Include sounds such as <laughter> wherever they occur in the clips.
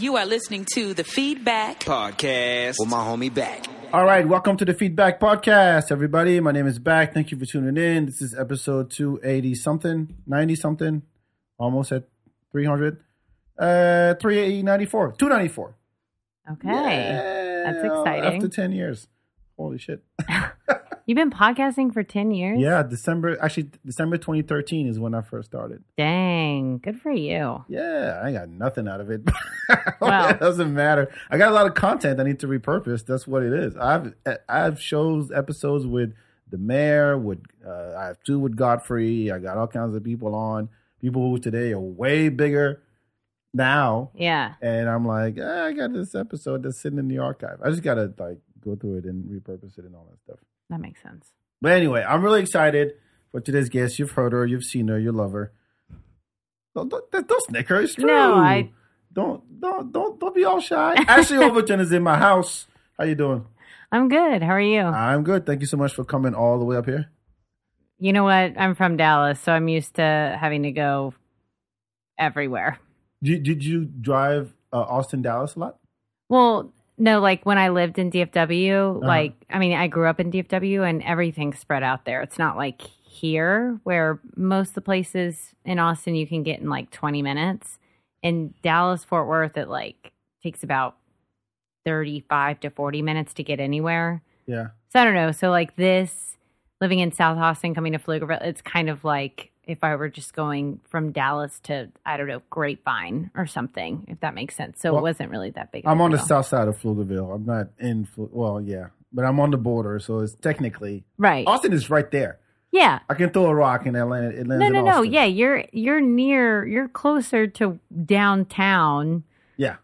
You are listening to the FeedBak Podcast with my homie Bak. All right, welcome to the FeedBak Podcast, everybody. My name is Bak. Thank you for tuning in. This is episode 280 something, 90 something, almost at 300. Uh, 394, 294. Okay. Yeah, That's exciting. After 10 years. Holy shit. <laughs> You've been podcasting for 10 years? yeah, December, actually, December 2013 is when I first started. Dang. Good for you. Yeah, I got nothing out of it. <laughs> Well- it doesn't matter. I got a lot of content I need to repurpose. That's what it is. I've I have shows episodes with the mayor. With uh, I have two with Godfrey. I got all kinds of people on. People who today are way bigger now, Yeah. and I'm like, "Ah, I got this episode that's sitting in the archive. I just gotta like go through it and repurpose it and all that stuff. That makes sense. But anyway, I'm really excited for today's guest. You've heard her, you've seen her, you love her. Don't, don't, don't snicker. It's true. No, I- don't don't don't don't be all shy. Ashley Overton is in my house. How you doing? I'm good. How are you? I'm good. Thank you so much for coming all the way up here. you know what? I'm from Dallas, so I'm used to having to go everywhere. Did, did you drive uh, Austin Dallas a lot? Well, no, like when I lived in DFW, Uh-huh. like, I mean, I grew up in DFW and everything's spread out there. It's not like here where most of the places in Austin you can get in like 20 minutes. In Dallas, Fort Worth, it like takes about 35 to 40 minutes to get anywhere. Yeah. So I don't know. So like this, living in South Austin, coming to Pflugerville, it's kind of like if I were just going from Dallas to I don't know Grapevine or something, if that makes sense. So Well, it wasn't really that big. I'm on the south side of Pflugerville. I'm not in. Well, yeah, but I'm on the border, so it's technically right. Austin is right there. Yeah. I can throw a rock in Atlanta. It lands No, in no, no. Yeah, you're you're near. You're closer to downtown, yeah.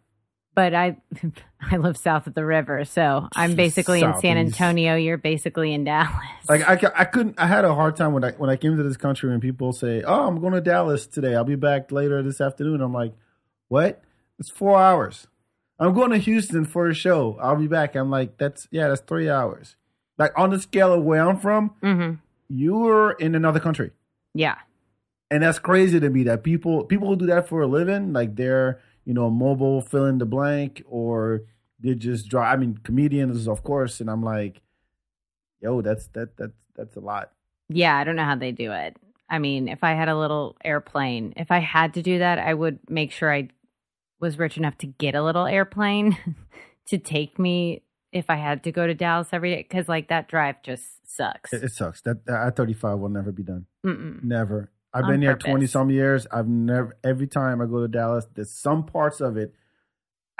but I <laughs> I live south of the river, so I'm basically in San. Antonio. You're basically in Dallas. Like I, I couldn't. I had a hard time when I when I came to this country and people say, "Oh, I'm going to Dallas today. I'll be back later this afternoon." I'm like, "What? It's four hours. I'm going to Houston for a show. I'll be back." I'm like, "That's yeah, that's three hours." Like on the scale of where I'm from, hmm you're in another country, Yeah. and that's crazy to me. That people people who do that for a living, like they're you know mobile, fill in the blank, or they just draw. I mean, comedians, of course, and I'm like, "Yo, that's that that that's a lot." Yeah, I don't know how they do it. I mean, if I had a little airplane, if I had to do that, I would make sure I was rich enough to get a little airplane <laughs> to take me if I had to go to Dallas every day. Cause like that drive just sucks. It, it sucks. That I thirty five will never be done. Mm-mm. Never. I've On been here twenty some years. I've never. Every time I go to Dallas, there's some parts of it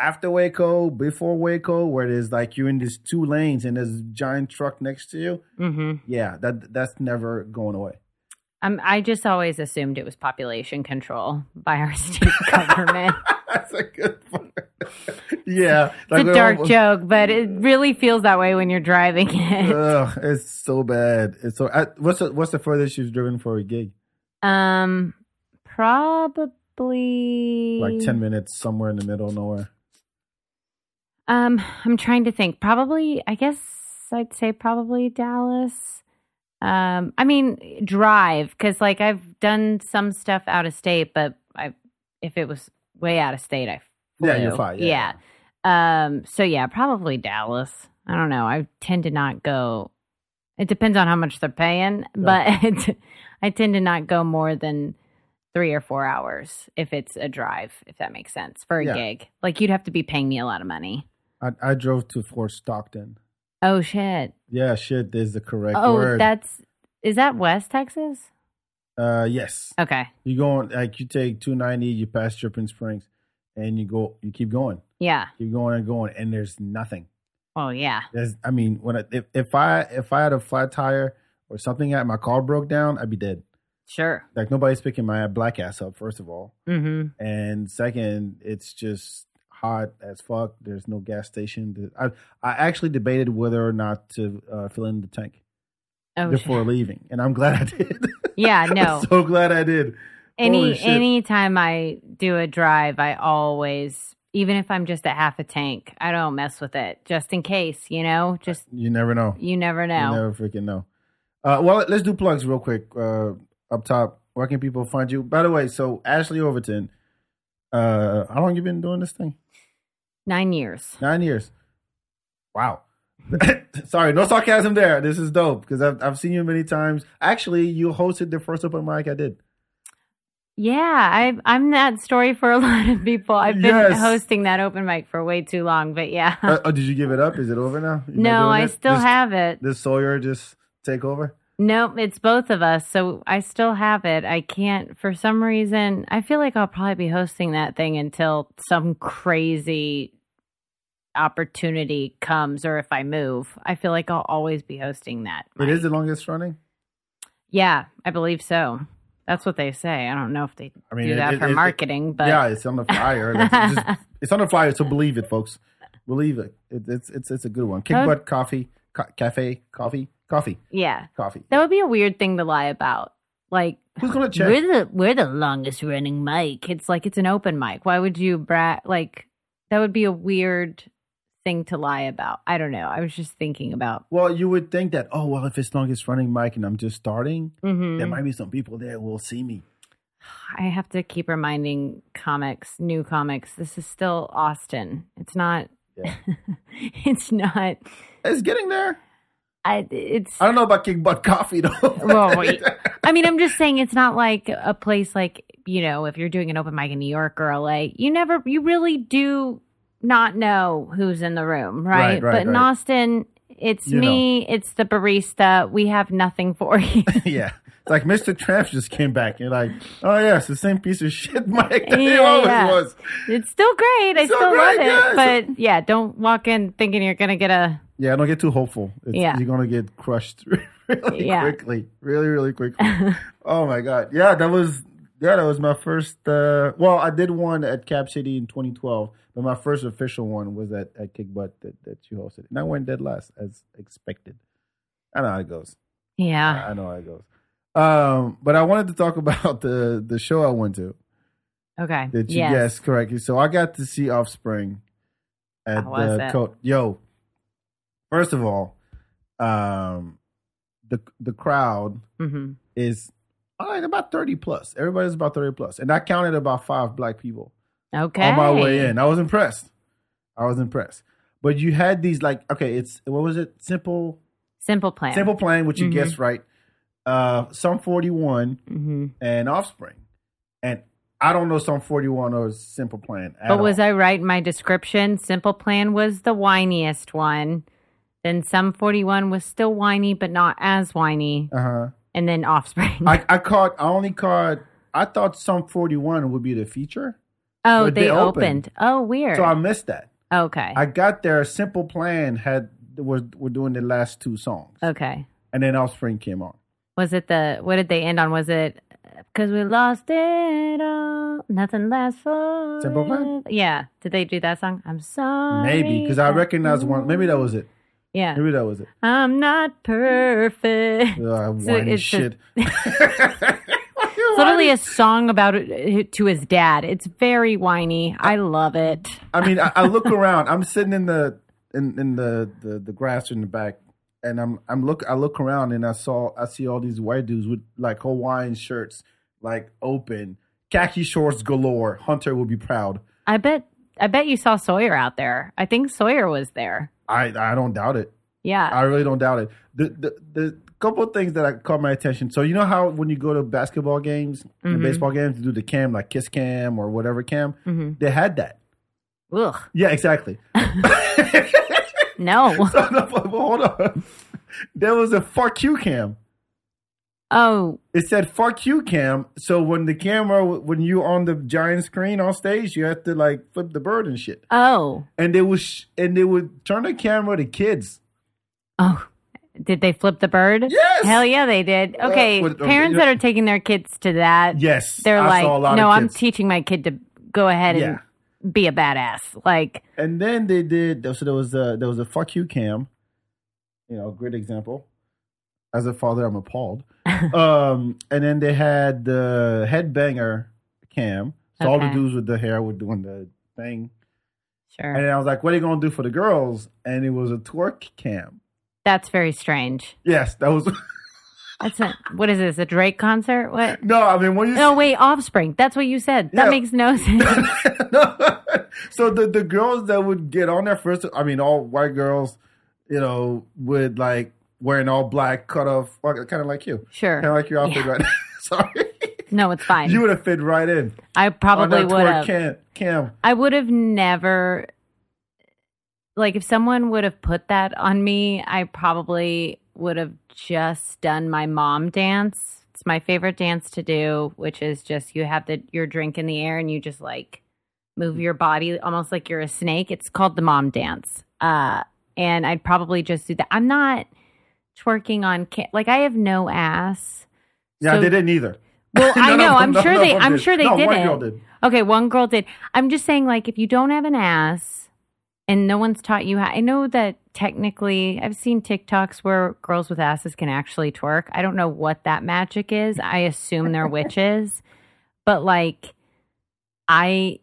after Waco, before Waco, where there's like you're in these two lanes and there's a giant truck next to you. hmm Yeah, that that's never going away. Um, I just always assumed it was population control by our <laughs> state government. <laughs> that's a good point. <laughs> yeah, It's a dark joke, but it really feels that way when you're driving it. Ugh, it's so bad. It's so. I, what's the what's the furthest you've driven for a gig? Um, probably Like ten minutes somewhere in the middle of nowhere. Um, I'm trying to think. Probably, I guess I'd say probably Dallas. Um, I mean, drive because like I've done some stuff out of state, but I if it was way out of state, I flew. Yeah, you're fine. Yeah. Yeah. Um. So yeah, probably Dallas. I don't know. I tend to not go. It depends on how much they're paying, but <laughs> I tend to not go more than three or four hours if it's a drive, if that makes sense for a Yeah. gig. Like you'd have to be paying me a lot of money. I, I drove to Fort Stockton. Oh shit! Yeah, shit is the correct Oh, word. that's is that West Texas? uh yes. Okay, You go on like you take two ninety, you pass Dripping Springs, and you go you keep going. yeah. Keep going and going and there's nothing. Oh yeah. There's I mean, when I, if if I if I had a flat tire or something at my car broke down, I'd be dead. Sure. Like nobody's picking my black ass up, first of all. Mm-hmm. And second, it's just hot as fuck. There's no gas station. I I actually debated whether or not to uh, fill in the tank Oh before shit. leaving, and I'm glad I <laughs> did. Yeah, <laughs> no. I'm so glad I did. Any shit. anytime I do a drive, I always even if I'm just at half a tank, I don't mess with it just in case. You know, just You never know. you never You know. never freaking know. Uh, well, let's do plugs real quick. Uh, up top, where can people find you? By the way, so Ashley Overton, Uh, how long you been doing this thing? Nine years. Nine years. Wow. <coughs> Sorry, no sarcasm there. This is dope because I've I've seen you many times. Actually, you hosted the first open mic I did. Yeah, I, I'm that story for a <laughs> lot of people. I've been Yes. hosting that open mic for way too long, but yeah. Uh, oh, did you give it up? Is it over now? You're no, I it? still Does- have it. Does Sawyer just take over? Nope, it's both of us. So I still have it. I can't, for some reason, I feel like I'll probably be hosting that thing until some crazy opportunity comes or if I move. I feel like I'll always be hosting that. It is the longest running. Yeah, I believe so. That's what they say. I don't know if they I mean, do it- that it- for it- marketing, but yeah, it's on the flyer. Just- <laughs> it's on the flyer, so believe it, folks. Believe it. it it's it's it's a good one. Kick butt coffee, ca- cafe, coffee, coffee, yeah. coffee. That would be a weird thing to lie about. Like Who's gonna check? we're the we're the longest running mic. It's like it's an open mic. Why would you brat? Like that would be a weird thing to lie about. I don't know. I was just thinking about. Well, you would think that. Oh well, if it's longest running mic and I'm just starting, Mhm. there might be some people there who will see me. I have to keep reminding comics, new comics. This is still Austin. It's not. Yeah. <laughs> it's not. It's getting there. I. It's. I don't know about kick butt coffee though. <laughs> Well, wait. I mean, I'm just saying it's not like a place like, you know, if you're doing an open mic in New York or LA, you never, you really do not know who's in the room, right? Right, right, but in right. Austin, it's You me, it's the barista. We have nothing for <laughs> you. <laughs> yeah. Like Mr. Tramp just came back. You're like, oh yeah, it's the same piece of shit <laughs> Mike that he Yeah, always yeah. was. it's still great. I Still still love it. But yeah, don't walk in thinking you're going to get a, Yeah, don't get too hopeful. It's, Yeah. You're gonna get crushed <laughs> really Yeah. quickly. Really, really quickly. <laughs> oh my god. Yeah, that was yeah, that was my first uh well, I did one at Cap City in twenty twelve, but my first official one was at, at Kick Butt that, that you hosted. And I went dead last as expected. I know how it goes. yeah. I know how it goes. Um, but I wanted to talk <laughs> about the the show I went to Okay. that you yes. guessed correctly. So I got to see Offspring at the coat. Yo, first of all, um, the the crowd hmm is uh, like about thirty plus. Everybody's about thirty plus, and I counted about five black people Okay. on my way in. I was impressed. I was impressed. But you had these like okay, it's what was it? Simple Simple plan. simple plan, which you Mhm. guessed right. Uh, Sum forty one hmm and Offspring, and I don't know Sum forty one or Simple Plan. At But was all. I right in my description? Simple Plan was the whiniest one. Then Sum 41 was still whiny, but not as whiny. Uh huh. And then Offspring. I, I caught. I only caught. I thought Sum forty one would be the feature, oh, they, they opened. opened. Oh, weird. so I missed that. okay. I got there. Simple Plan had was were doing the last two songs, okay. and then Offspring came on. Was it the, what did they end on? Was it, because we lost it all, nothing lasts for. Simple Yeah. Did they do that song? I'm sorry. Maybe because I recognize one. Maybe that was it. Yeah. Maybe that was it. I'm not perfect. Uh, So whiny it's a- shit. <laughs> <laughs> It's literally a song about it to his dad. It's very whiny. I love it. I mean, I, I look around. I'm sitting in the in, in the, the the grass in the back, and I'm I'm look I look around and I saw I see all these white dudes with like Hawaiian shirts, like open khaki shorts galore. Hunter would be proud. I bet. I bet you saw Sawyer out there. I think Sawyer was there. I I don't doubt it. Yeah. I really don't doubt it. The the the couple of things that I caught my attention. So you know how when you go to basketball games and mm-hmm. baseball games, you do the cam like kiss cam or whatever cam. Mm-hmm. They had that. Ugh. Yeah, exactly. <laughs> <laughs> No. <laughs> So, no, but hold on. There was a fuck you cam. Oh. It said fuck you cam. So when the camera, when you on the giant screen on stage, you have to like flip the bird and shit. Oh. And they was and they would turn the camera to kids. Oh. Did they flip the bird? Yes. Hell yeah, they did. Okay. with- uh, parents you that are taking their kids to that, Yes, they're I like, saw a lot no, I'm teaching my kid to go ahead and be a badass. Like, And then they did. So there was a there was a fuck you cam. You know, great example. As a father, I'm appalled. <laughs> um, and then they had the headbanger cam. So all the dudes with the hair were doing the thing. sure. And I was like, "What are you gonna do for the girls?" And it was a twerk cam. That's very strange. Yes, that was. <laughs> That's a, what is this? A Drake concert? What? No, I mean when you No, wait, Offspring. That's what you said. That Yeah. makes no <laughs> sense. no. <laughs> so the the girls that would get on there first, I mean, all white girls, you know, would like wearing all black, cut off, kind of like you, Sure. kind of like your outfit Yeah. right. <laughs> Sorry, No, it's fine. you would have fit right in. I probably would have. Cam, cam. I would have never like if someone would have put that on me, I probably would have just done my mom dance. It's my favorite dance to do, which is just you have the your drink in the air and you just like move your body almost like you're a snake. It's called the mom dance. Uh and I'd probably just do that. I'm not twerking on ca- like I have no ass. Yeah, So- they didn't either. Well, <laughs> I know. I'm them- sure none of they. I'm did. sure they did one it. girl did. Okay, one girl did. I'm just saying, like, if you don't have an ass and no one's taught you how, I know that technically, I've seen TikToks where girls with asses can actually twerk. I don't know what that magic is. I assume they're <laughs> witches, but like, I.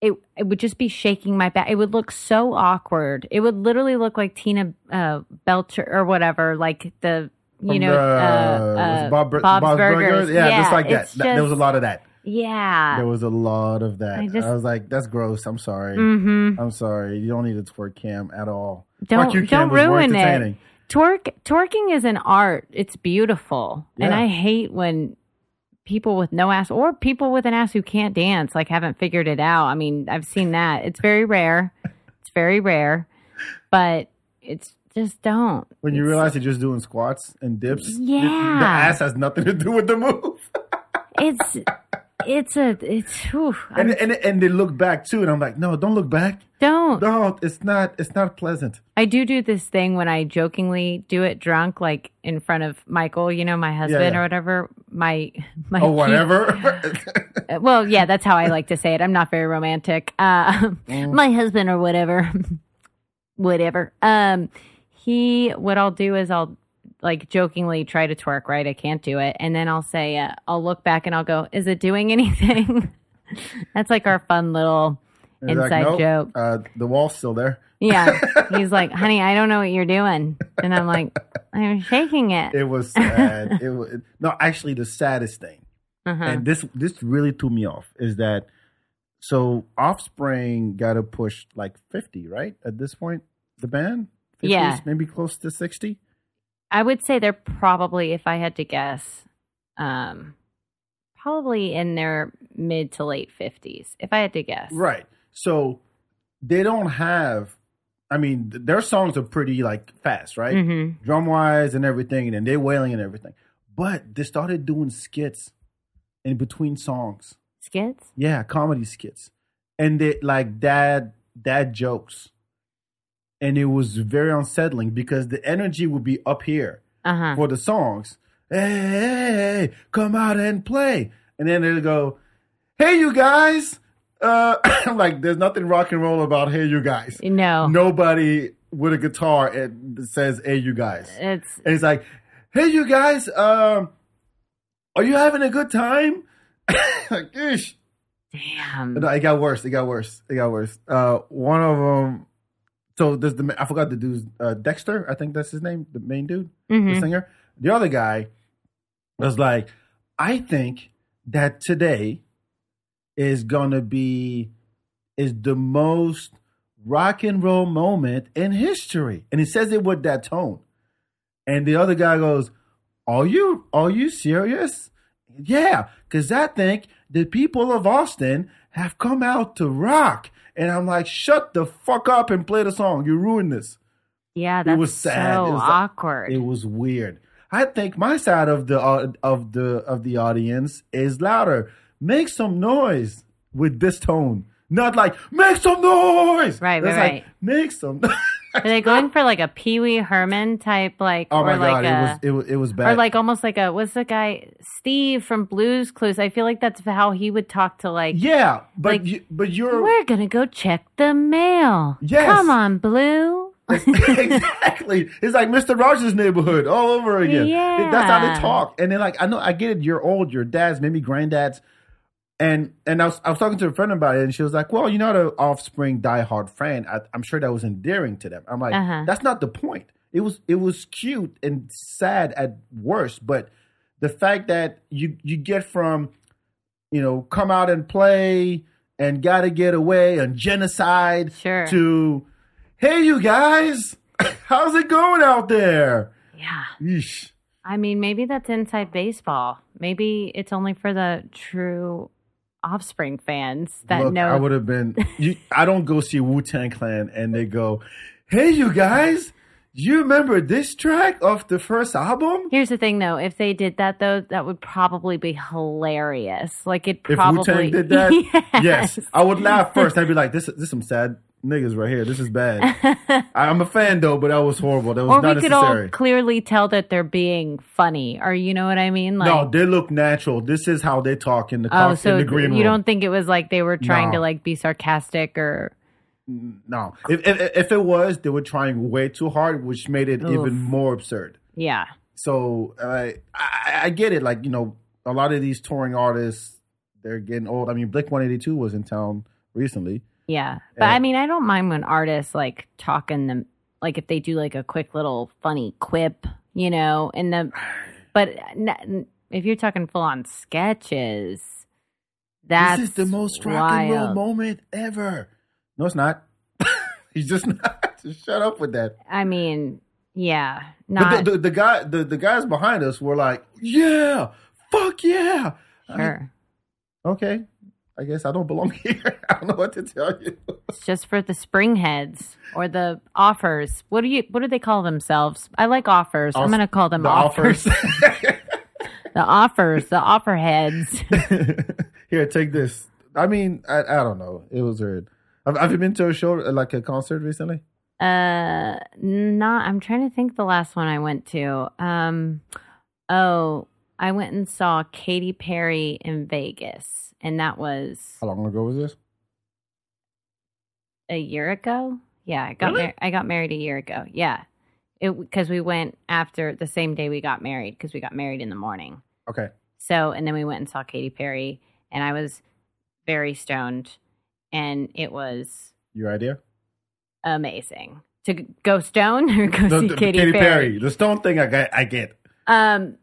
It, it would just be shaking my back. It would look so awkward. It would literally look like Tina uh, Belcher or whatever, like the you From know the- uh, uh, Bob, Bob's, Bob's Burgers. Yeah, just like that. That- There was a lot of that. Yeah. There was a lot of that. I I, was like, that's gross. I'm sorry. hmm I'm sorry. You don't need a twerk cam at all. Don't don't ruin it. Twerk twerking is an art. It's beautiful, and I hate when people with no ass or people with an ass who can't dance like haven't figured it out. I mean, I've seen that. It's very rare. It's very rare, but it's just don't. When you It's- realize you're just doing squats and dips, Yeah. the ass has nothing to do with the move. <laughs> it's it's a it's whew, and, and and they look back too, and I'm like, no, don't look back. don't. Don't. It's not. It's not pleasant. I do do this thing when I jokingly do it drunk, like in front of Michael, you know, my husband yeah. or whatever. My my <laughs> cute- whatever. <laughs> Well, yeah, that's how I like to say it. I'm not very romantic. Uh, <laughs> Mm. My husband or whatever, whatever. Um, he, what I'll do is I'll like jokingly try to twerk. Right, I can't do it, and then I'll say, uh, I'll look back and I'll go, "Is it doing <laughs> anything?" that's like our fun little He's like, inside "Nope, joke. Uh, the wall's still there. Yeah, <laughs> he's like, "Honey, I don't know what you're doing," and I'm like, "I'm shaking it." It was sad. it was no. Actually, the saddest thing, Uh-huh. and this this really threw me off, is that so Offspring got to push like fifty, right? At this point, the band, 50s, Yeah. maybe close to sixty. I would say they're probably, if I had to guess, um, probably in their mid to late fifties. If I had to guess, Right. So they don't have. I mean, th- their songs are pretty like fast, right? Mm-hmm. Drum wise and everything, and they're wailing and everything. But they started doing skits in between songs. Skits. Yeah, comedy skits, and they like dad dad jokes, and it was very unsettling because the energy would be up here Uh huh. for the songs. Hey, hey, hey, come out and play, and then they'll go, "Hey, you guys." Uh, <coughs> like, there's nothing rock and roll about "Hey, you guys." No, Nobody with a guitar it says "Hey, you guys." it's And it's like, "Hey, you guys, um, are you having a good time?" <laughs> like, ish. damn. No, it got worse. It got worse. It got worse. Uh, one of them. So there's the I forgot the dude's uh, Dexter. I think that's his name. The main dude, the Mhm. singer. The other guy was like, I think that today is gonna be is the most rock and roll moment in history, and he says it with that tone. And the other guy goes, "Are you are you serious?" Yeah, because I think the people of Austin have come out to rock. And I'm like, shut the fuck up and play the song. You ruined this. Yeah, that's was sad. so It was like- awkward. It was weird. I think my side of the uh, of the of the audience is louder. Make some noise with this tone. Not like make some noise. Right, right, like, right. Make some. <laughs> Are they going for like a Pee Wee Herman type, like, oh or my like god, a, it was it was it was bad. or like almost like a what's the guy Steve from Blues Clues? I feel like that's how he would talk to like, yeah, but like, you, but you're we're gonna go check the mail. Yes. come on, Blue. <laughs> exactly. It's like Mr. Rogers' neighborhood all over again. Yeah. That's how they talk. And then like I know I get it, you're old, your dads, maybe granddads. And and I was I was talking to a friend about it and she was like, Well, you're not an offspring diehard fan. I, I'm sure that was endearing to them. I'm like, Uh-huh. that's not the point. It was it was cute and sad at worst, but the fact that you you get from you know come out and play and gotta get away and genocide Sure. to hey you guys <laughs> how's it going out there Yeah. Yeesh. I mean, maybe that's inside baseball. Maybe it's only for the true offspring fans that Look, know. I would have been. You, I don't go see Wu Tang Clan and they go, "Hey, you guys, you remember this track off the first album?" Here's the thing, though. If they did that, though, that would probably be hilarious. Like it If probably Wu Tang did that, <laughs> yes. yes, I would laugh first. I'd be like, "This, this is some sad niggas right here. This is bad." <laughs> I'm a fan though, but that was horrible. That was Or not we could all clearly tell that they're being funny. Or you know what I mean? Like, no, they look natural. This is how they talk in the oh, so in the green you don't think it was like they were trying No. to like be sarcastic or no, if, if if it was, they were trying way too hard, which made it Oof. even more absurd. yeah, So uh, I, I get it. Like you know, a lot of these touring artists, they're getting old. I mean, Blink One Eighty Two was in town recently. Yeah. But Yeah. I mean, I don't mind when artists like talking them, like if they do like a quick little funny quip, you know, and the. But n- if you're talking full on sketches, that's this is the most rock and roll moment ever. No, it's not. <laughs> He's just not. Just shut up with that. I mean, yeah, not the, the, the guy, the, the guys behind us were like, "Yeah, fuck yeah." I mean, sure. okay, I guess I don't belong <laughs> here. I don't know what to tell you. It's just for the spring heads or the offers. What do you? What do they call themselves? I like offers. I'm going to call them the offers. offers. <laughs> the offers. The offer heads. <laughs> Here, take this. I mean, I, I don't know. It was weird. Have, have you been to a show, like a concert recently? uh, not. I'm trying to think. The last one I went to. Um, oh, I went and saw Katy Perry in Vegas, and that was How long ago was this? a year ago. Yeah, I got Really? mar- I got married a year ago. Yeah, it because we went after the same day we got married because we got married in the morning. Okay. So, and then we went and saw Katy Perry, and I was very stoned, and it was Your idea? amazing to g- go stone or go The- see the Katy, Katy Perry. Perry. The Stone thing, I get. I get. Um,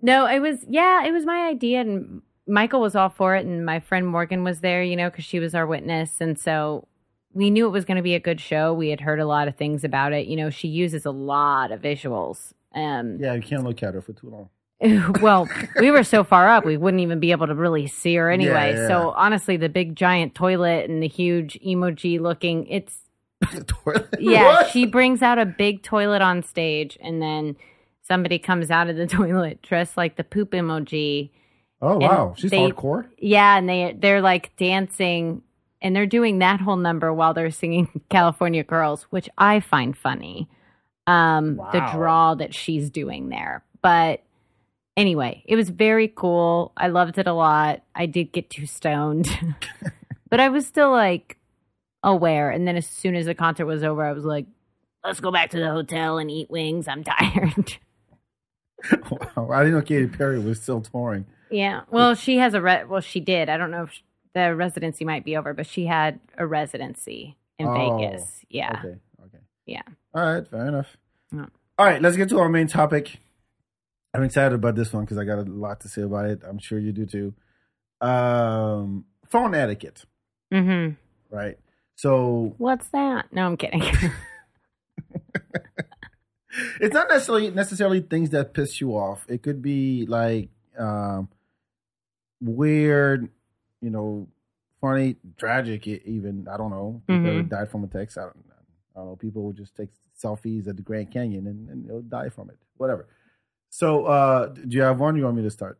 no, it was yeah, it was my idea, and Michael was all for it, and my friend Morgan was there, you know, because she was our witness, and so we knew it was going to be a good show. We had heard a lot of things about it. You know, she uses a lot of visuals. Um, Yeah, you can't look at her for too long. <laughs> well, we were so far up, we wouldn't even be able to really see her anyway. Yeah, yeah. So honestly, the big giant toilet and the huge emoji looking, it's <laughs> toilet? <laughs> yeah. What? She brings out a big toilet on stage, and then somebody comes out of the toilet dressed like the poop emoji. Oh wow, she's they- hardcore. Yeah, and they they're like dancing, and they're doing that whole number while they're singing <laughs> California Girls, which I find funny. Um, the draw that she's doing there, but anyway, it was very cool. I loved it a lot. I did get too stoned, <laughs> but I was still like aware. And then as soon as the concert was over, I was like, "Let's go back to the hotel and eat wings. I'm <laughs> tired." wow, I didn't know Katy Perry was still touring. Yeah. Well, she has a re- well, she did. I don't know if sh the residency might be over, but she had a residency in Oh, Vegas. Yeah. Okay. Okay. Yeah. All right. Fair enough. Yeah. All right. Let's get to our main topic. I'm excited about this one because I got a lot to say about it. I'm sure you do too. Um, phone etiquette, Mm-hmm. right? So What's that? No, I'm kidding. <laughs> it's not necessarily necessarily things that piss you off. It could be like um, weird, you know, funny, tragic. Even I don't know. People Mhm. died from a text. I don't, I don't know. People just take selfies at the Grand Canyon and, and they'll die from it. Whatever. So, uh, do you have one? You want me to start?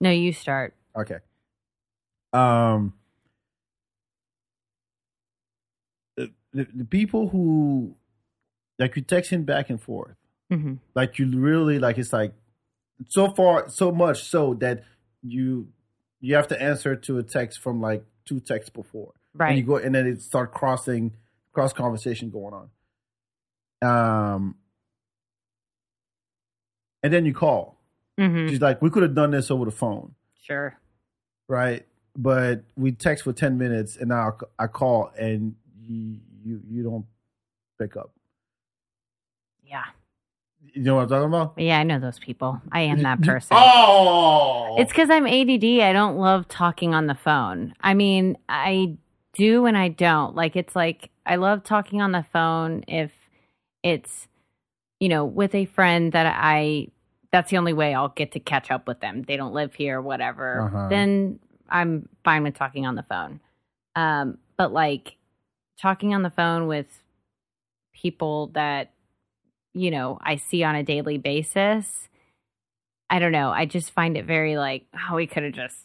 no, you start. Okay. Um, the, the, the people who like you texting back and forth Mm-hmm. like you really like it's like so far so much so that you you have to answer to a text from like two texts before Right. and you go and then it start crossing cross conversation going on um and then you call Mm-hmm. she's like we could have done this over the phone Sure. right but we text for 10 minutes and now i call and you you, you don't pick up Yeah. You know what I'm talking about? Yeah, I know those people. I am that person. Oh, It's because I'm ADD. I don't love talking on the phone. I mean, I do and I don't. Like, it's like I love talking on the phone if it's, you know, with a friend that I, that's the only way I'll get to catch up with them. They don't live here, whatever. Uh-huh. Then I'm fine with talking on the phone. Um, but like talking on the phone with people that, you know, I see on a daily basis. I don't know. I just find it very like, oh, we could have just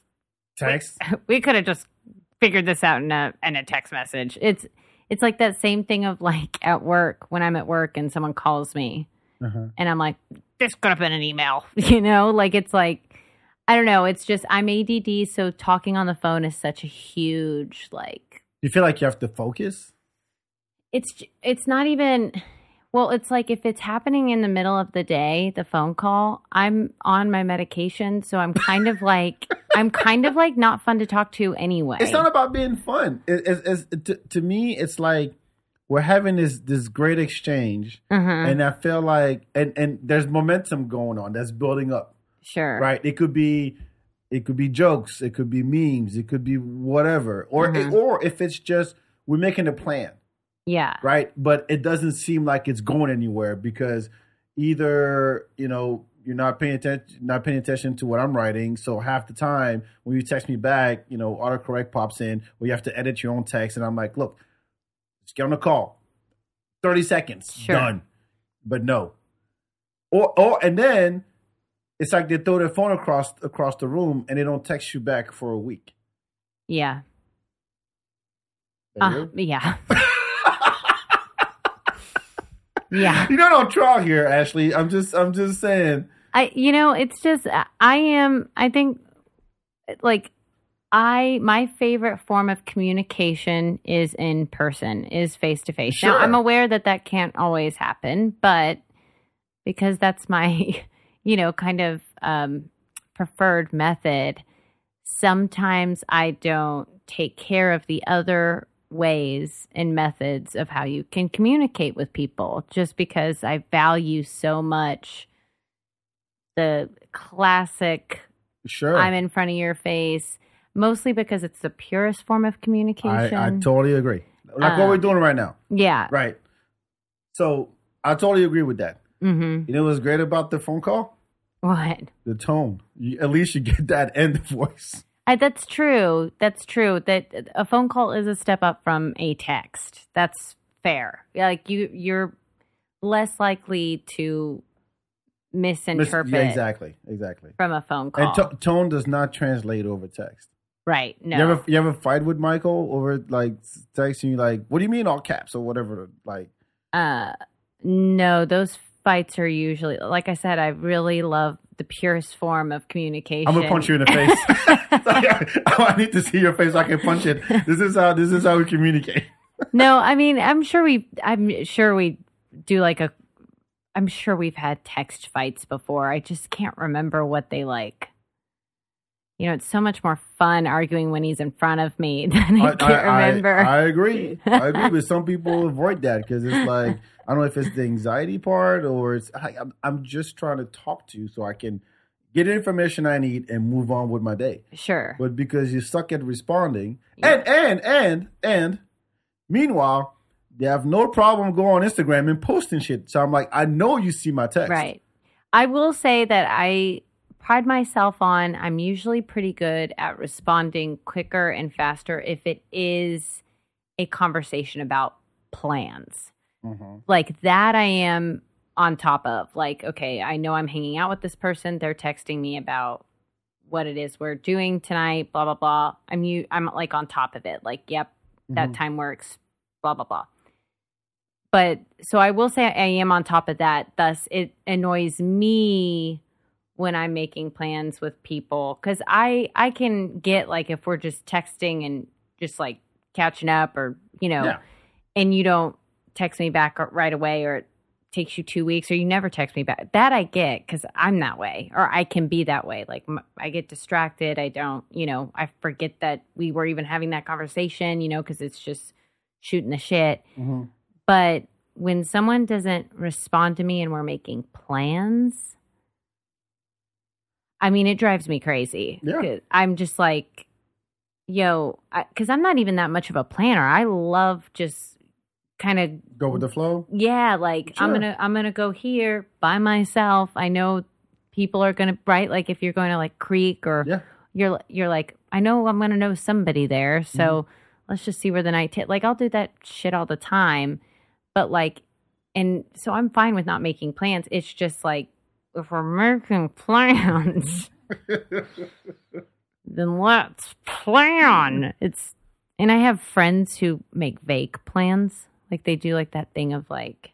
text. <laughs> we could have just figured this out in a in a text message. It's it's like that same thing of like at work when I'm at work and someone calls me Uh-huh. and I'm like, this could have been an email, <laughs> you know? Like it's like I don't know. It's just I'm ADD, so talking on the phone is such a huge like You feel like you have to focus. it's it's not even well it's like if it's happening in the middle of the day the phone call i'm on my medication so i'm kind of like <laughs> i'm kind of like not fun to talk to anyway It's not about being fun. It, it's, it's, to, to me, it's like we're having this this great exchange, Mhm. and I feel like and and there's momentum going on that's building up. sure Right? It could be it could be jokes, it could be memes, it could be whatever, or Mhm. or if it's just we're making a plan. Yeah right? But it doesn't seem like it's going anywhere because either you know you're not paying attention, not paying attention to what I'm writing. So half the time when you text me back, you know, autocorrect pops in, or you have to edit your own text, and I'm like, look, let's get on the call, thirty seconds, Sure. done. But no, or or and then it's like they throw their phone across across the room and they don't text you back for a week. yeah uh, yeah <laughs> yeah You're not on trial here, Ashley. I'm just I'm just saying. I you know, it's just I am I think like I my favorite form of communication is in person, is face to face. Now I'm aware that that can't always happen, but because that's my <laughs> you know kind of um preferred method, sometimes I don't take care of the other ways and methods of how you can communicate with people just because I value so much the classic Sure. I'm in front of your face, mostly because it's the purest form of communication. I, I totally agree. Like what Um, we're doing right now. yeah. Right. So I totally agree with that. Mm-hmm. You know what's great about the phone call? What? The tone. You, at least you get that end voice. I, that's true. That's true. That a phone call is a step up from a text. That's fair. Like you, you're less likely to Mis- misinterpret Yeah, exactly. Exactly. from a phone call. And to- tone does not translate over text. right? No. You ever you ever fight with Michael over like texting you like, what do you mean all caps or whatever? Like, Uh, no, those fights are usually, like I said, I really love the purest form of communication. I'm gonna punch you in the face. <laughs> <laughs> I need to see your face so I can punch it. This is how this is how we communicate. no, I mean, I'm sure we, I'm sure we do like a, I'm sure we've had text fights before. I just can't remember what they like. You know, it's so much more fun arguing when he's in front of me <laughs> than I, can't remember. I, agree. I agree, but some people avoid that because it's like I don't know if it's the anxiety part or it's I, I'm, I'm just trying to talk to you so I can get information I need and move on with my day. sure. But because you suck at responding, and and and and meanwhile they have no problem going on Instagram and posting shit. So I'm like, I know you see my text, Right. I will say that I pride myself on I'm usually pretty good at responding quicker and faster if it is a conversation about plans. Mhm. Like that I am on top of. Like, okay, I know I'm hanging out with this person. They're texting me about what it is we're doing tonight, blah blah blah. I'm you I'm like on top of it. Like, yep, that Mhm. time works, blah blah blah. But so I will say I am on top of that. Thus, it annoys me when I'm making plans with people because I I can get like if we're just texting and just like catching up or you know, Yeah. and you don't text me back right away or it takes you two weeks or you never text me back. That I get because I'm that way or I can be that way. Like m- I get distracted. I don't, you know, I forget that we were even having that conversation, you know, because it's just shooting the shit. Mhm. But when someone doesn't respond to me and we're making plans, I mean, it drives me crazy. Yeah. I'm just like, yo, because I'm not even that much of a planner. I love just kind of Go with the flow. yeah, like I'm gonna I'm gonna go here by myself. I know people are gonna right. Like if you're going to like Creek or Yeah. you're you're like I know I'm gonna know somebody there. So Mm-hmm. let's just see where the night. ta- like I'll do that shit all the time, but like, and so I'm fine with not making plans. It's just like if we're making plans, <laughs> then let's plan. It's and I have friends who make vague plans. Like they do like that thing of like,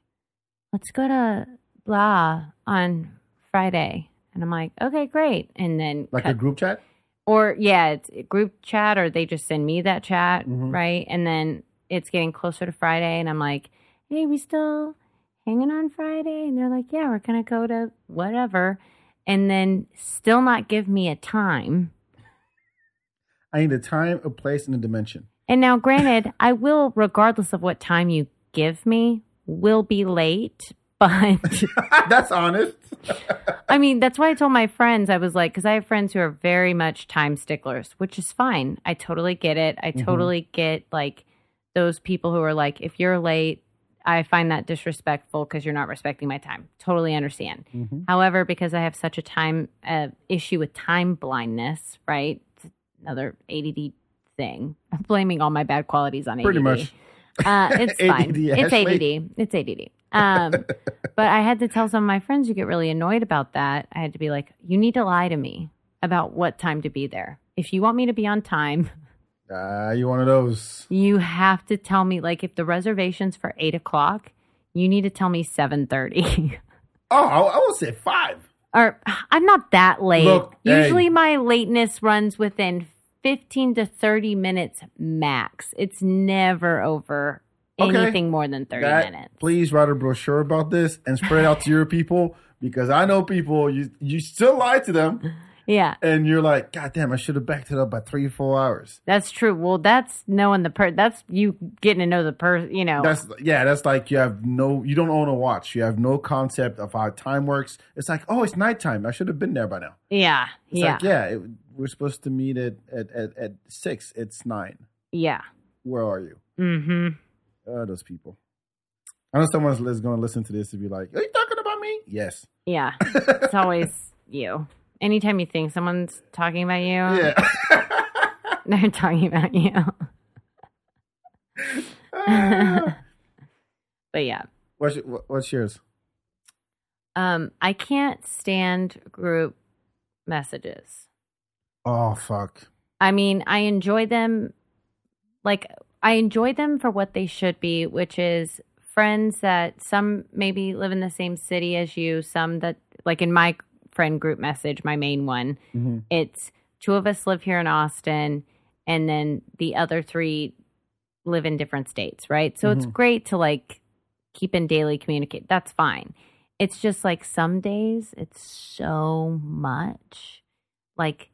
let's go to blah on Friday. And I'm like, okay, great. And then Like cut- a group chat. or yeah, it's group chat or they just send me that chat, Mhm. right? And then it's getting closer to Friday and I'm like, "Hey, we still hanging on Friday?" And they're like, "Yeah, we're going to go to whatever." And then still not give me a time. I need a time, a place, and a dimension. And now granted, I will regardless of what time you give me, will be late, <laughs> but <laughs> That's honest. I mean, that's why I told my friends, I was like, because I have friends who are very much time sticklers, which is fine. I totally get it. I totally get like those people who are like, if you're late, I find that disrespectful because you're not respecting my time. Totally understand. However, because I have such a time uh, issue with time blindness, right? Another ADD thing. I'm blaming all my bad qualities on ADD. Pretty much. Uh, it's <laughs> fine. ADD, It's Ashley. ADD. It's ADD. Um, <laughs> but I had to tell some of my friends who get really annoyed about that. I had to be like, you need to lie to me about what time to be there. If you want me to be on time, <laughs> Ah, you one of those. you have to tell me. Like, if the reservation's for eight o'clock, you need to tell me seven thirty. Oh, I, I would say five. or I'm not that late. Look, hey. Usually, my lateness runs within fifteen to thirty minutes max. It's never over Okay. anything more than thirty That- minutes. Please write a brochure about this and spread it out to your people because I know people you you still lie to them Yeah. and you're like, God damn, I should have backed it up by three or four hours. That's true. Well, that's knowing the per. That's you getting to know the person. You know. That's yeah, that's like you have no you don't own a watch. You have no concept of how time works. It's like, oh, it's nighttime. I should have been there by now. yeah. It's Yeah. like, yeah, it, we're supposed to meet at, at, at, at six. It's nine. yeah. Where are you? Mm-hmm. Uh, those people. I know someone's going to listen to this and be like, "Are you talking about me?" Yes. Yeah. it's always <laughs> you. Anytime you think someone's talking about you, Yeah. <laughs> they're talking about you. <laughs> but yeah. what's what's yours? Um, I can't stand group messages. Oh fuck. I mean, I enjoy them like I enjoy them for what they should be, which is friends that some maybe live in the same city as you, some that like in my friend group message, my main one, Mhm. it's two of us live here in Austin and then the other three live in different states, right? So it's great to like keep in daily communicate. That's fine. It's just like some days it's so much. Like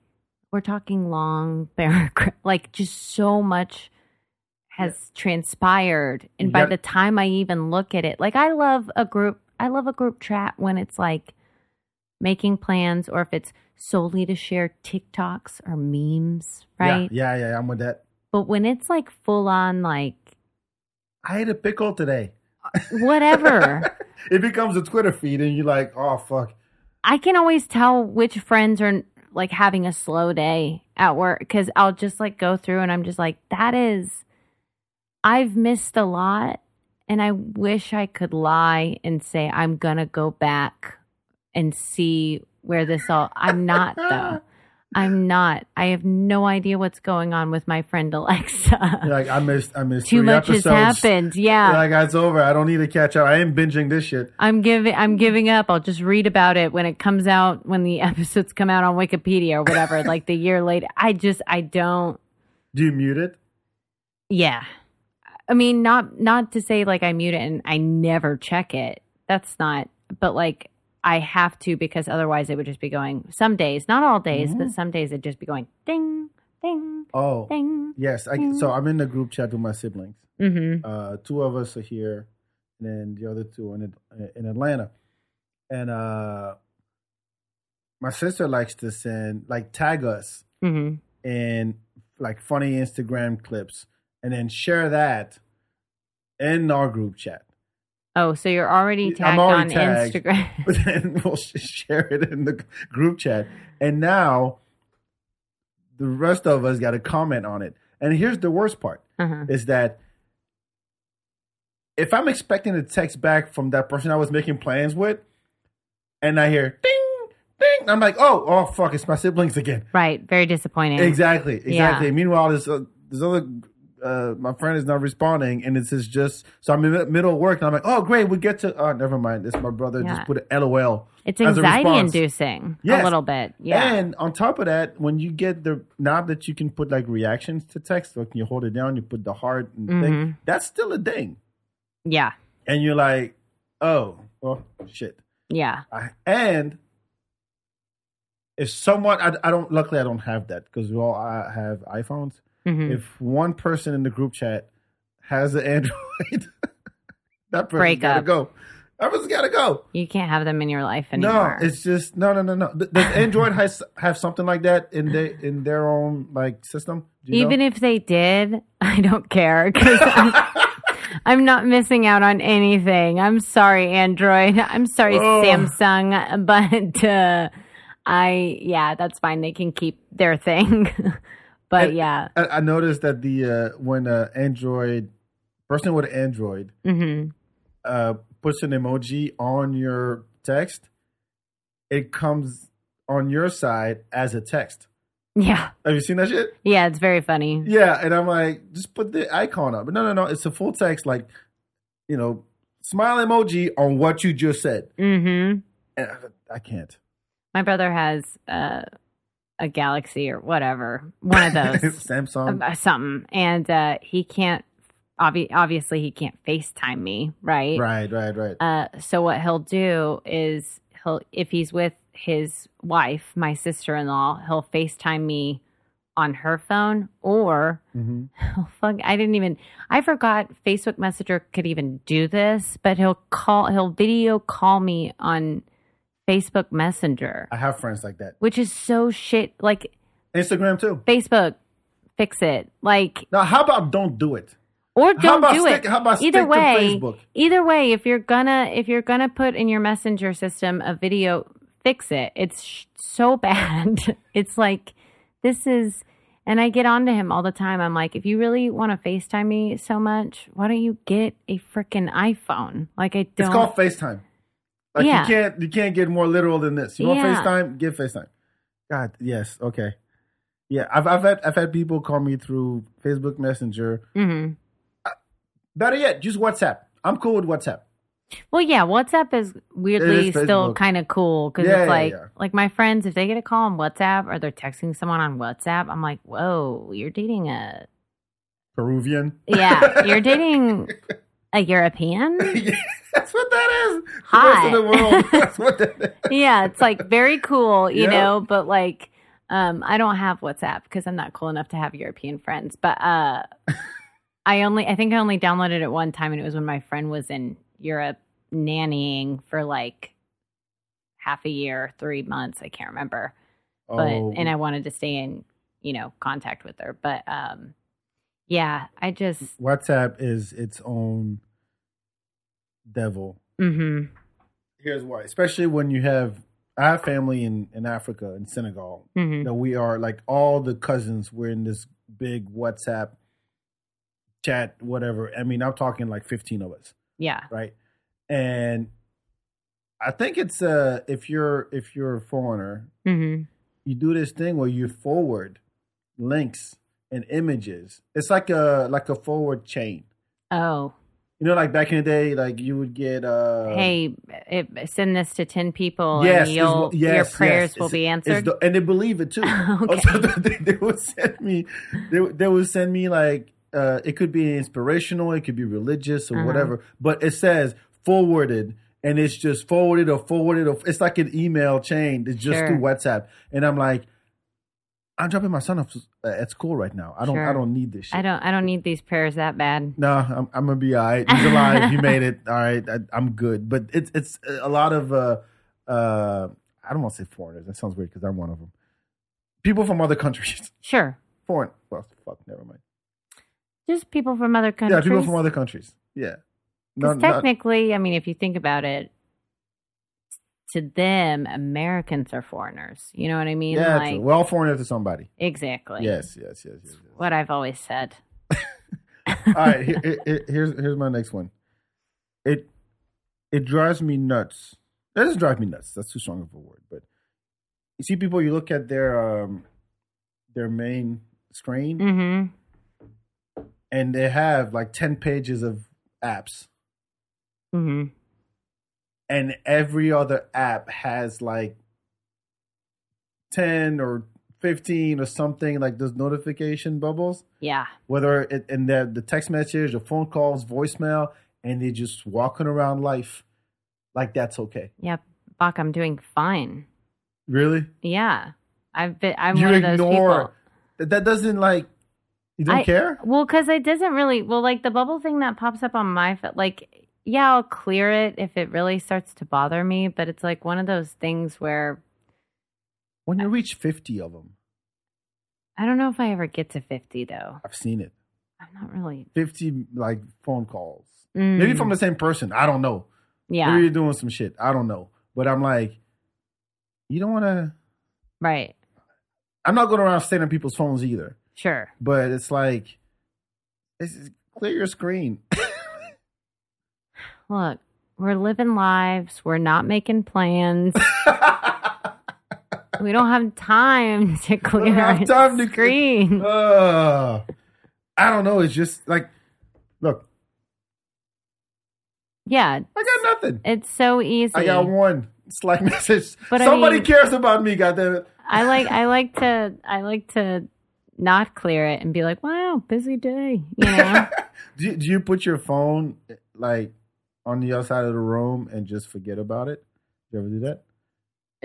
we're talking long <laughs> paragraph, like just so much has transpired. And You by the time I even look at it, like I love a group, I love a group chat when it's like making plans or if it's solely to share TikToks or memes, right? Yeah, yeah, yeah. I'm with that. But when it's like full on, like I ate a pickle today. Uh, whatever, <laughs> it becomes a Twitter feed, and you're like, oh fuck. I can always tell which friends are like having a slow day at work because I'll just like go through and I'm just like, that is, I've missed a lot. And I wish I could lie and say, I'm going to go back and see where this all, I'm not though. <laughs> I'm not. I have no idea what's going on with my friend Alexa. You're like, I missed, I missed Too much episodes. has happened. Yeah. You're like, it's over. I don't need to catch up. I am binging this shit. I'm giving I'm giving up. I'll just read about it when it comes out when the <laughs> episodes come out on Wikipedia or whatever, <laughs> like the year later. I just I don't Do you mute it? yeah. I mean not not to say like I mute it and I never check it. That's not but like I have to because otherwise it would just be going some days, not all days, but some days it'd just be going ding, ding, Oh, ding. yes. I, so I'm in the group chat with my siblings. Mm-hmm. Uh, two of us are here, and then the other two in in Atlanta. And uh, my sister likes to send like tag us hmm in like funny Instagram clips, and then share that in our group chat. Oh, so you're already tagged already on tagged. Instagram. <laughs> But then we'll sh- share it in the group chat, and now the rest of us got to comment on it. And here's the worst part: uh-huh. is that if I'm expecting a text back from that person I was making plans with, and I hear ding, ding, I'm like, oh, oh, fuck, it's my siblings again. Right. Very disappointing. Exactly, exactly. Yeah. Meanwhile, this uh, this other uh, my friend is not responding, and it's just, just so I'm in the middle of work, and I'm like, oh, great, we get to. Oh, never mind. It's my brother. Yeah. Just put an LOL. It's as a anxiety inducing Yes. a little bit. Yeah. And on top of that, when you get the knob that you can put like reactions to text, like you hold it down, you put the heart and thing, Mhm. that's still a thing. yeah. And you're like, oh, well, shit. Yeah. I, and if someone, I, I don't, luckily I don't have that because we all I have iPhones. Hmm If one person in the group chat has an Android, <laughs> that person's Break gotta go. That person's gotta go. You can't have them in your life anymore. No, it's just no, no, no, no. Does <laughs> Android has have something like that in their in their own like system? Even know? if they did, <laughs> I don't care because I'm, I'm not missing out on anything. I'm sorry, Android. I'm sorry, Oh. Samsung. But uh, I, yeah, that's fine. They can keep their thing. But And- yeah. I, I noticed that the uh, when uh, Android person with Android hmm uh, puts an emoji on your text, it comes on your side as a text. Yeah. Have you seen that shit? Yeah. It's very funny. Yeah, and I'm like, just put the icon up. But no, no, no. It's a full text, like, you know, smile emoji on what you just said. Mm-hmm. And I, I can't. My brother has uh, a Galaxy or whatever, one of those. <laughs> Samsung. uh, something and uh he can't obvi- obviously he can't facetime me right right, right, right. uh so what he'll do is he'll if he's with his wife my sister-in-law he'll facetime me on her phone or hmm oh fuck i didn't even i forgot facebook messenger could even do this but he'll call he'll video call me on facebook messenger I have friends like that. which is so shit like Instagram too. facebook fix it like Now, how about don't do it? or don't about do stick- it. how about either stick to way, Facebook? either way, if you're gonna if you're gonna put in your messenger system a video, fix it. It's sh- so <laughs> bad. it's like this is, and I get on to him all the time. I'm like, if you really want to Facetime me so much, why don't you get a freaking iPhone? Like I don't. It's called FaceTime. Like Yeah. you can't you can't get more literal than this. You want Yeah. FaceTime? Get FaceTime. God, yes, okay. Yeah, I've I've had I've had people call me through Facebook Messenger. Mhm. Better yet, use WhatsApp. I'm cool with WhatsApp. Well, yeah, WhatsApp is weirdly is still kind of cool because Yeah, it's yeah, like yeah. like my friends if they get a call on WhatsApp or they're texting someone on WhatsApp, I'm like, whoa, you're dating a Peruvian. yeah, you're dating <laughs> a European. Yeah, <laughs> that's what that is. The rest of the world. <laughs> That's what that is. yeah, it's like very cool, you Yeah. know, but like um I don't have WhatsApp because I'm not cool enough to have European friends. But uh <laughs> I only I think I only downloaded it one time and it was when my friend was in Europe nannying for like half a year, 3 months, I can't remember. But Oh, and I wanted to stay in, you know, contact with her. But um yeah, I just WhatsApp is its own devil. mhm. Here's why, especially when you have I have family in in Africa in Senegal Mhm. that we are like all the cousins. We're in this big WhatsApp chat, whatever. I mean, I'm talking like 15 of us, Yeah. right? And I think it's uh if you're if you're a foreigner, Mhm. you do this thing where you forward links and images. It's like a like a forward chain. Oh. You know, like back in the day, like you would get uh hey, it, send this to 10 people Yes, and you'll, yes, your prayers yes. will be answered. the- and they believe it too. <laughs> Okay. Also, <laughs> they, they would send me, they, would- they would send me like, uh, it could be inspirational, it could be religious or Uh-huh. whatever, but it says forwarded, and it's just forwarded or forwarded. Or, it's like an email chain. It's just Sure. through WhatsApp, and I'm like, I'm dropping my son off uh, at school right now. I don't. I don't need this shit. I don't. I don't need these prayers that bad. No, I'm, I'm gonna be all right. He's alive. he made it. All right, I, I'm good. But it's it's a lot of uh uh I don't want to say foreigners. That sounds weird because I'm one of them. People from other countries. <laughs> Sure, Foreign. Well, fuck. Never mind. just people from other countries. Yeah, people from other countries. Yeah. No, Because not- technically, I mean, if you think about it, to them, Americans are foreigners. You know what I mean? yeah, like we're all foreigners to somebody. exactly. Yes, yes, yes, yes. yes. What I've always said. <laughs> all right, here, here- here's here's my next one. It it drives me nuts. It doesn't drive me nuts. That's too strong of a word. But you see, people, you look at their um their main screen, Mm-hmm. and they have like ten pages of apps, Mm-hmm. And every other app has like ten or fifteen or something like those notification bubbles. Yeah. whether it in the the text message, the phone calls, voicemail, and they're just walking around life like that's okay. Yep. Bak, I'm doing fine. Really? Yeah. I've been. I'm you one of those people. ignore that, that doesn't like you don't I- care? Well, because it doesn't really. Well, like the bubble thing that pops up on my like, yeah, I'll clear it if it really starts to bother me. But it's like one of those things where When you reach fifty of them, I don't know if I ever get to 50, though. I've seen it. I'm not really. Fifty like phone calls. Mm, Maybe from the same person. I don't know. Yeah. Maybe you're doing some shit. I don't know. But I'm like, you don't want to. Right. I'm not going around staying on people's phones either. Sure. But it's like, it's, clear your screen. Look, we're living lives. We're not making plans. we don't have time <laughs> to clear have our time to- screen. Uh, I don't know. It's just like, look, yeah. I got nothing. It's so easy. I got one Slack <laughs> message. But I Somebody mean- cares about me. Goddamn it! I like I like to I like to not clear it and be like, wow, busy day. You know? <laughs> Do do you put your phone like on the other side of the room and just forget about it? You ever do that?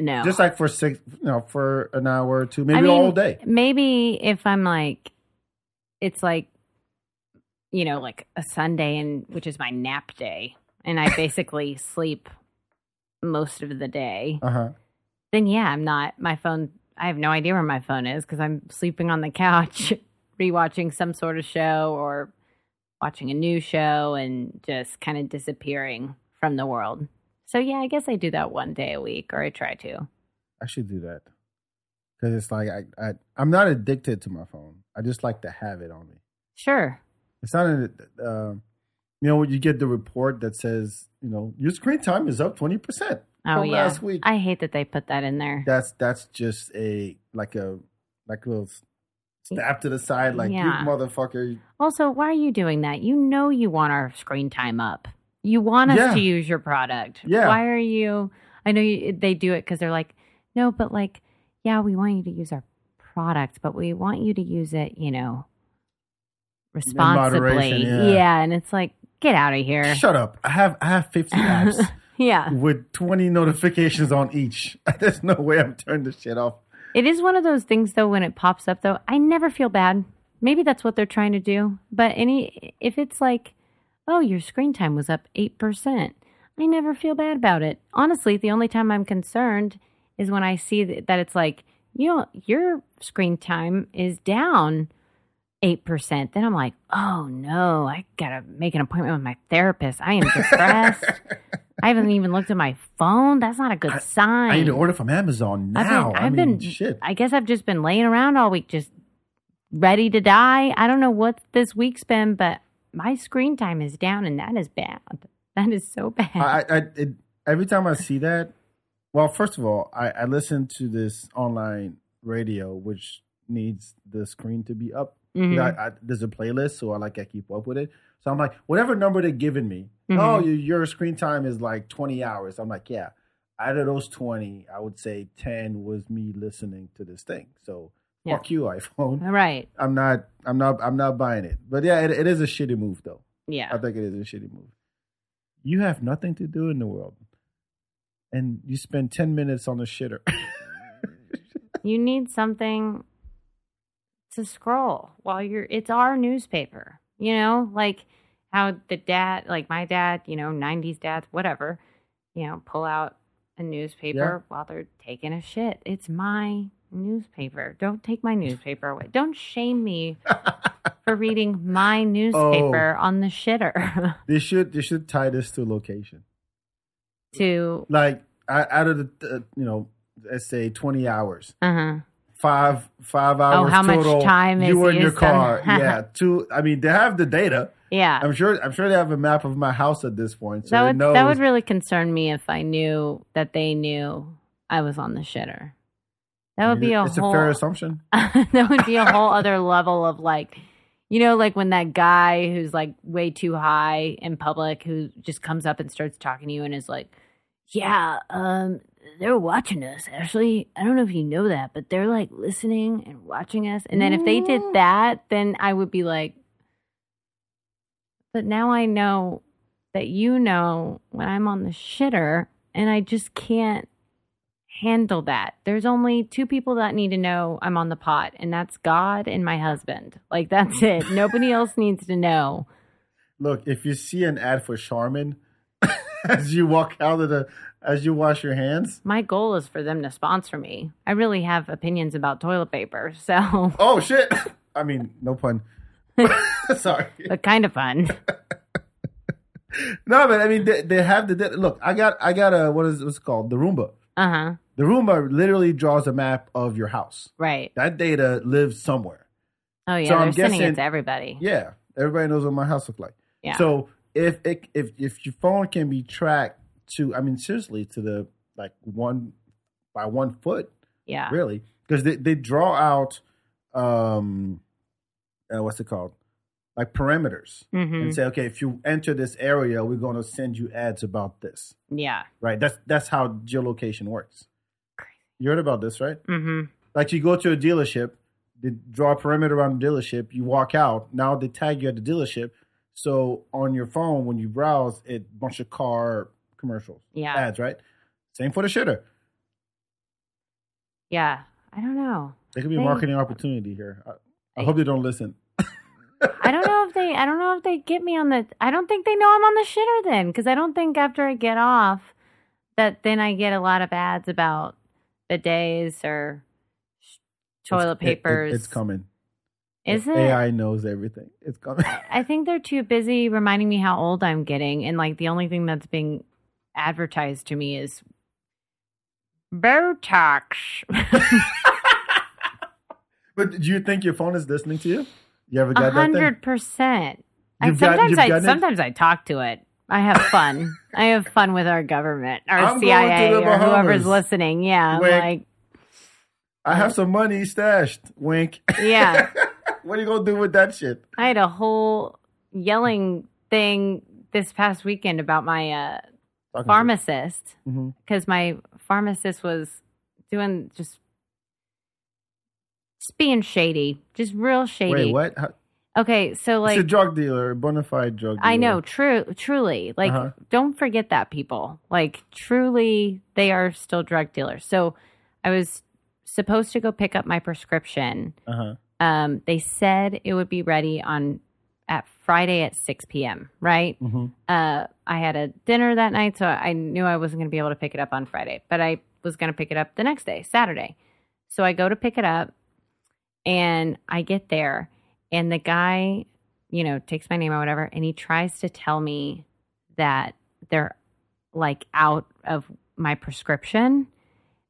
no. Just like for six, you know, for an hour or two, maybe I mean, all day. Maybe if I'm like, it's like, you know, like a Sunday, and which is my nap day, and I <laughs> basically sleep most of the day. Uh huh. Then yeah, I'm not. My phone. I have no idea where my phone is because I'm sleeping on the couch, <laughs> rewatching some sort of show or watching a new show, and just kind of disappearing from the world. So yeah, I guess I do that one day a week, or I try to. I should do that because it's like I, I I'm not addicted to my phone. I just like to have it on me. Sure. It's not a, uh, you know, when you get the report that says, you know, your screen time is up twenty percent Oh from yeah. last week. I hate that they put that in there. that's that's just a like a like a little stab to the side, like Yeah. you motherfucker. Also, why are you doing that? You know you want our screen time up. You want us Yeah. to use your product. Yeah. Why are you? I know you, they do it because they're like, no, but like, yeah, we want you to use our product, but we want you to use it, you know, responsibly. yeah. yeah, and it's like, get out of here. Shut up! I have I have fifty <laughs> apps yeah, with twenty notifications on each. <laughs> There's no way I'm turning this shit off. It is one of those things though. When it pops up, though, I never feel bad. Maybe that's what they're trying to do. But any, if it's like, oh, your screen time was up eight percent, I never feel bad about it. Honestly, the only time I'm concerned is when I see that, it's like, you know, your screen time is down eight percent. Then I'm like, oh no, I gotta make an appointment with my therapist. I am <laughs> depressed. I haven't even looked at my phone. That's not a good sign. I need to order from Amazon I've now. been, I I've mean, been, shit. I guess I've just been laying around all week, just ready to die. I don't know what this week's been, but my screen time is down, and that is bad. That is so bad. I, I it, every time I see that, well, first of all, I, I listen to this online radio, which needs the screen to be up. Mhm. I, I, there's a playlist, so I like I keep up with it. So I'm like, whatever number they're giving me, Mhm. oh, your, your screen time is like 20 hours. I'm like, yeah. Out of those 20, I would say 10 was me listening to this thing. So Yeah. fuck you, <laughs> iPhone. All right. I'm not, I'm not, I'm not buying it. But yeah, it, it is a shitty move, though. Yeah. I think it is a shitty move. You have nothing to do in the world, and you spend ten minutes on the shitter. <laughs> You need something to scroll while you're it's our newspaper you know like how the dad like my dad you know 90s dads whatever you know pull out a newspaper while they're taking a shit. It's my newspaper. Don't take my newspaper away. Don't shame me <laughs> for reading my newspaper on the shitter. <laughs> They should they should tie this to location. to Like out of the uh, you know let's say twenty hours, uh-huh five five hours. Oh, how much total, time is you were in your car? <laughs> yeah, two. I mean, they have the data. yeah I'm sure. I'm sure they have a map of my house at this point, so that would that would really concern me if I knew that they knew I was on the shitter. That would be a it's whole a fair <laughs> assumption. that would be a <laughs> whole other level of like you know like when that guy who's like way too high in public who just comes up and starts talking to you and is like yeah um they're watching us ashley i don't know if you know that but they're like listening and watching us and then if they did that then i would be like but now i know that you know when i'm on the shitter and i just can't handle that. There's only two people that need to know I'm on the pot, and that's God and my husband. Like that's it. <laughs> Nobody else needs to know. Look, if you see an ad for Charmin <laughs> as you walk out of the as you wash your hands, My goal is for them to sponsor me. I really have opinions about toilet paper, <laughs> so oh shit! <laughs> I mean, no pun. <laughs> Sorry. but kind of fun. No, but I mean, they, they have the look. I got I got a what is what's it called the Roomba. Uh huh. The Roomba literally draws a map of your house. Right. That data lives somewhere. Oh yeah, So they're I'm sending it guessing- to everybody. Yeah, everybody knows what my house looks like. Yeah. So if it, if if your phone can be tracked to, I mean, seriously, to the like one by one foot, yeah. really, because they they draw out, um, uh, what's it called, like parameters, hmm and say, okay, if you enter this area, we're going to send you ads about this. Yeah. Right. That's that's how geolocation works. You heard about this, right? hmm Like you go to a dealership, they draw a perimeter around the dealership, you walk out, now they tag you at the dealership. So on your phone, when you browse, it bunch of car commercials, Yeah. ads, right? Same for the shitter. Yeah. I don't know. There could be a marketing opportunity here. I, I hope they don't listen. <laughs> I don't know if they. I don't know if they get me on the. I don't think they know I'm on the shitter then, because I don't think after I get off, that then I get a lot of ads about bidets or toilet It's- it- it- papers. it's coming. Is it? AI knows everything. It's coming. I think they're too busy reminding me how old I'm getting, and like the only thing that's being advertised to me is Botox. <laughs> but do you think your phone is listening to you? You ever A got hundred percent. I- You've got- Sometimes you've I sometimes I talk to it. I have fun. I have fun with our government, our I'm CIA, or whoever's listening. Yeah, Wink. like I have some money stashed. Wink. yeah. <laughs> what are you gonna do with that shit? I had a whole yelling thing this past weekend about my uh, pharmacist because my pharmacist was doing just just being shady, just real shady. Wait, what? How, Okay, so like it's a drug dealer, a bona fide drug dealer. I know, true, truly. Like, Uh-huh. don't forget that people. Like, truly, they are still drug dealers. So, I was supposed to go pick up my prescription. Uh huh. Um, they said it would be ready on Friday at six p.m. Right? hmm Uh, I had a dinner that night, so I knew I wasn't going to be able to pick it up on Friday, but I was going to pick it up the next day, Saturday. So I go to pick it up, and I get there, and the guy, you know, takes my name or whatever, and he tries to tell me that they're like out of my prescription.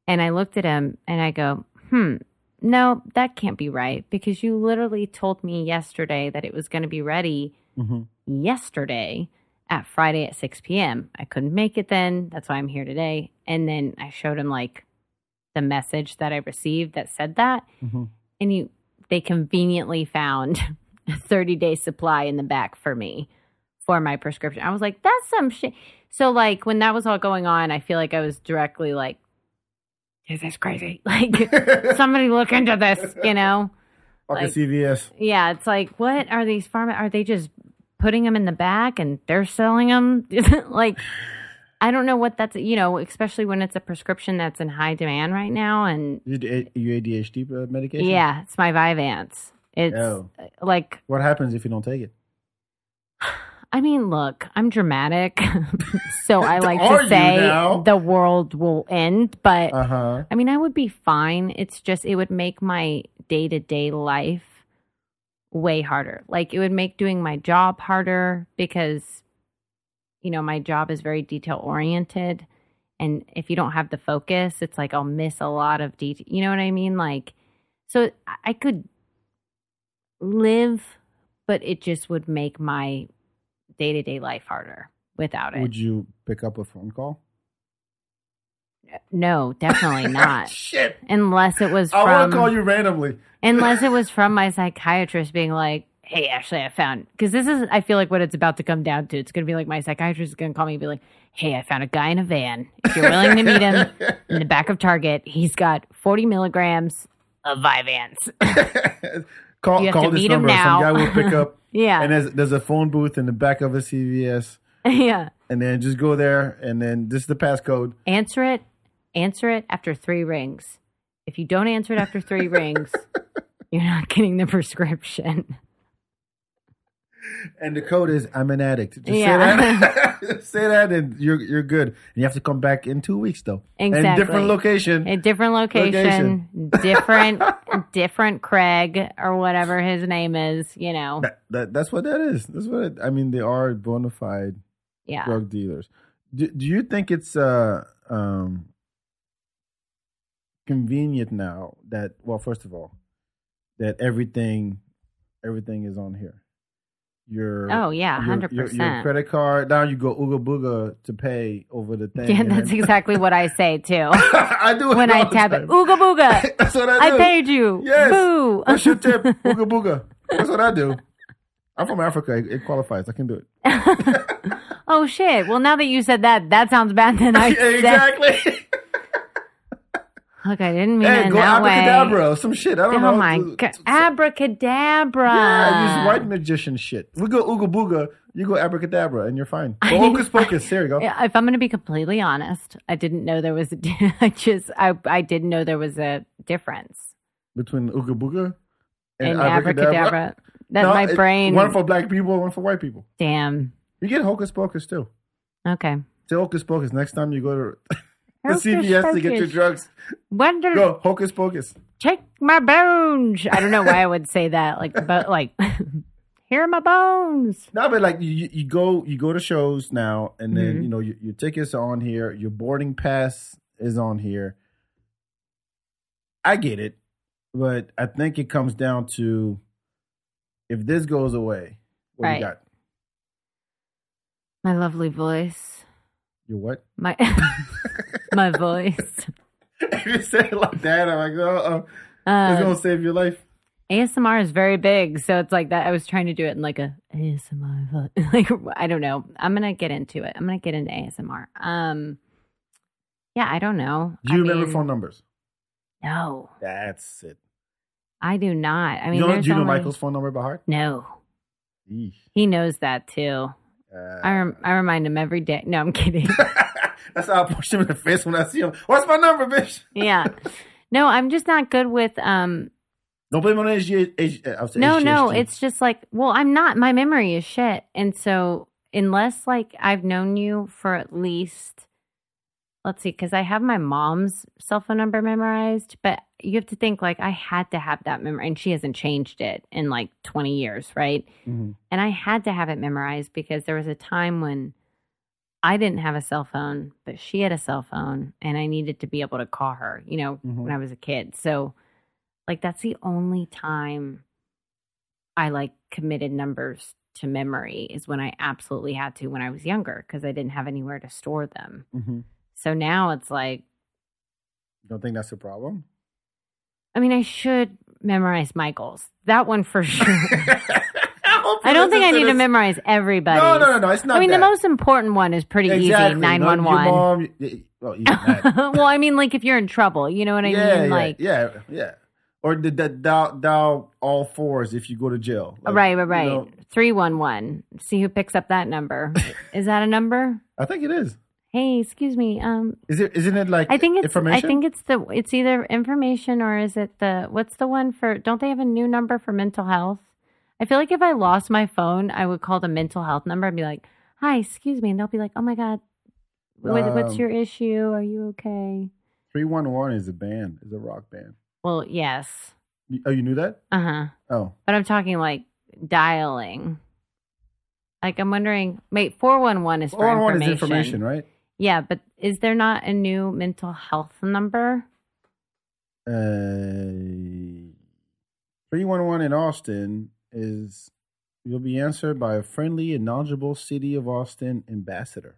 And I looked at him and I go, hmm, no, that can't be right because you literally told me yesterday that it was going to be ready hmm yesterday at Friday at 6 p.m. I couldn't make it then. That's why I'm here today. And then I showed him like the message that I received that said that. hmm And you, they conveniently found <laughs> a 30 day supply in the back for me for my prescription. I was like, that's some shit. So, like, when that was all going on, I feel like I was directly like, is this crazy? <laughs> Like, somebody look into this, you know? <laughs> Fucking like- CVS. Yeah, it's like, what are these pharma? Are they just putting them in the back and they're selling them? <laughs> like, I don't know what that's, you know, especially when it's a prescription that's in high demand right now. And You, ADHD uh, medication? yeah, it's my Vyvanse. It's Oh. like What happens if you don't take it? I mean, look, I'm dramatic, <laughs> so I <laughs> like to say the world will end, but Uh huh. I mean, I would be fine. It's just it would make my day to day life way harder. Like it would make doing my job harder because you know, my job is very detail oriented and if you don't have the focus, it's like I'll miss a lot of detail. You know what I mean? Like so I could live but it just would make my day to day life harder without it. Would you pick up a phone call? Uh, no, definitely <laughs> not. Shit. Unless it was I want from to call you randomly. unless it <laughs> was from my psychiatrist being like, "Hey, Ashley, I found," because this is, I feel like what it's about to come down to. It's going to be like my psychiatrist is going to call me and be like, "Hey, I found a guy in a van. If you're willing to meet him <laughs> in the back of Target, he's got 40 milligrams of Vyvanse." Call You have call to this meet him number. now. Some guy will pick up. <laughs> Yeah. And there's there's a phone booth in the back of a CVS, <laughs> yeah, and then just go there, and then this is the passcode. answer it. Answer it after three rings. If you don't answer it after three <laughs> rings, you're not getting the prescription. And the code is I'm an addict. Just Yeah. say that. <laughs> <laughs> say that, and you're you're good. And you have to come back in two weeks though. Exactly. different location. A different location, <laughs> different, different Craig or whatever his name is. You know, that, that that's what that is. That's what it, I mean. They are bona fide yeah. drug dealers. Do, do you think it's uh um convenient now that well, first of all, that everything everything is on here. Your Oh yeah, hundred percent. credit card. Now you go Ooga Booga to pay over the thing. Yeah, and that's <laughs> exactly what I say too. <laughs> I do it When I tap it, ooga booga, <laughs> That's what I do. I paid you. Yes. Boo. What's your tip? Ooga booga. That's what I do. I'm from Africa. It, it qualifies. I can do it. oh shit. Well, now that you said that, that sounds bad. Then I exactly. Look, I didn't mean hey, go that way. abracadabra. Some shit. I don't oh know. Oh my god, abracadabra. Yeah, use white magician shit. We go ooga booga. You go abracadabra, and you're fine. Go hocus pocus. <laughs> There you go. Yeah, If I'm going to be completely honest, I didn't know there was a. <laughs> I just I I didn't know there was a difference Between ooga booga and, in abracadabra. abracadabra. That No, my brain. One for black people, one for white people. damn. You get hocus pocus too. Okay. Say hocus pocus next time you go to <laughs> the CVS to get your drugs. Wonder Go hocus pocus. take my bones. I don't know why I would say that. Like, but like, <laughs> here are my bones. No, but like you, you go you go to shows now, and then Mhm. you know your, your tickets are on here, your boarding pass is on here. I get it, but I think it comes down to if this goes away, what Right. you got? My lovely voice. Your what? My <laughs> my voice. if <laughs> you say it like that, I'm like, oh, it's Uh, gonna save your life. ASMR is very big, so it's like that. I was trying to do it in like a ASMR, <laughs> like I don't know. I'm gonna get into it. I'm gonna get into ASMR. Um, yeah, I don't know. Do you I remember mean, phone numbers? No, That's it. I do not. I mean, you know, do you know only- Michael's phone number by heart? No, Yeesh. he knows that too. Uh, I rem- I remind him every day. No, I'm kidding. <laughs> That's how I push him in the face when I see him. What's my number, bitch? yeah, no, I'm just not good with um. Don't blame on HG. H, I was saying No, no, it's just like, well, I'm not. My memory is shit, and so unless like I've known you for at least, let's see, because I have my mom's cell phone number memorized, but you have to think like I had to have that memory, and she hasn't changed it in like 20 years, right? Mhm. And I had to have it memorized because there was a time when I didn't have a cell phone, but she had a cell phone, and I needed to be able to call her, you know, Mhm. when I was a kid. So, like, that's the only time I like committed numbers to memory is when I absolutely had to when I was younger because I didn't have anywhere to store them. Mhm. So now it's like, Don't think that's a problem. I mean, I should memorize Michael's. That one for <laughs> sure. I, don't think I need to memorize everybody. No, no, no, no. It's not. I mean, that. the most important one is pretty exactly. easy. Nine one one. mom, y- y- Well. <laughs> Well, I mean, like if you're in trouble, you know what I yeah, mean. yeah, like, yeah, yeah. Or the, the dial, dial all fours if you go to jail. Like, right, right, you right. know, Three one one. See who picks up that number. <laughs> is that a number? I think it is. "Hey, excuse me, um, Is it? Isn't it like I think it's information? I think it's the it's either information or is it the what's the one for don't they have a new number for mental health? I feel like if I lost my phone, I would call the mental health number and be like, "Hi, excuse me," and they'll be like, "Oh my god, what, what's Um, your issue? Are you okay?" three one one is a band. Is a rock band. Well, yes, Oh, you knew that? uh huh. Oh, But I'm talking like dialing. Like I'm wondering, wait, four one one is for four one one is information, right? Yeah, but is there not a new mental health number? Uh, three one one in Austin is you'll be answered by a friendly and knowledgeable City of Austin ambassador.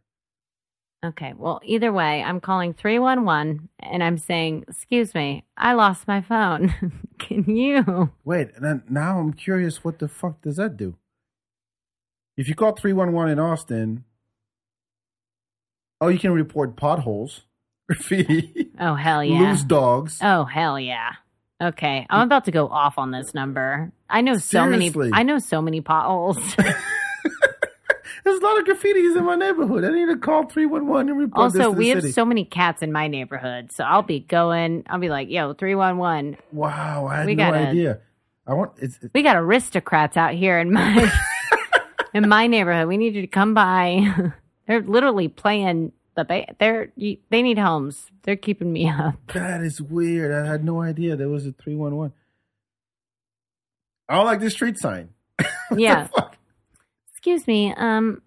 Okay. Well, either way, I'm calling 311 and I'm saying, "Excuse me, I lost my phone. <laughs> Can you?" Wait, and then now I'm curious. What the fuck does that do? If you call three one one in Austin, oh, you can report potholes, <laughs> graffiti, Oh, hell yeah. loose dogs. Oh, hell yeah. Okay. I'm about to go off on this number. I know so Seriously? many I know so many potholes. <laughs> <laughs> There's a lot of graffitis in my neighborhood. I need to call three one one and report this also, we have city. so many cats in my neighborhood. So I'll be going, I'll be like, "Yo, 311. wow, I had we no gotta- idea. I want it's, it's We got aristocrats out here in my in my neighborhood. We need you to come by. They're literally playing the they're you, they need homes. They're keeping me <laughs> up. that is weird. I had no idea there was a three one one. I don't like this street sign. <laughs> Yeah. Excuse me. Um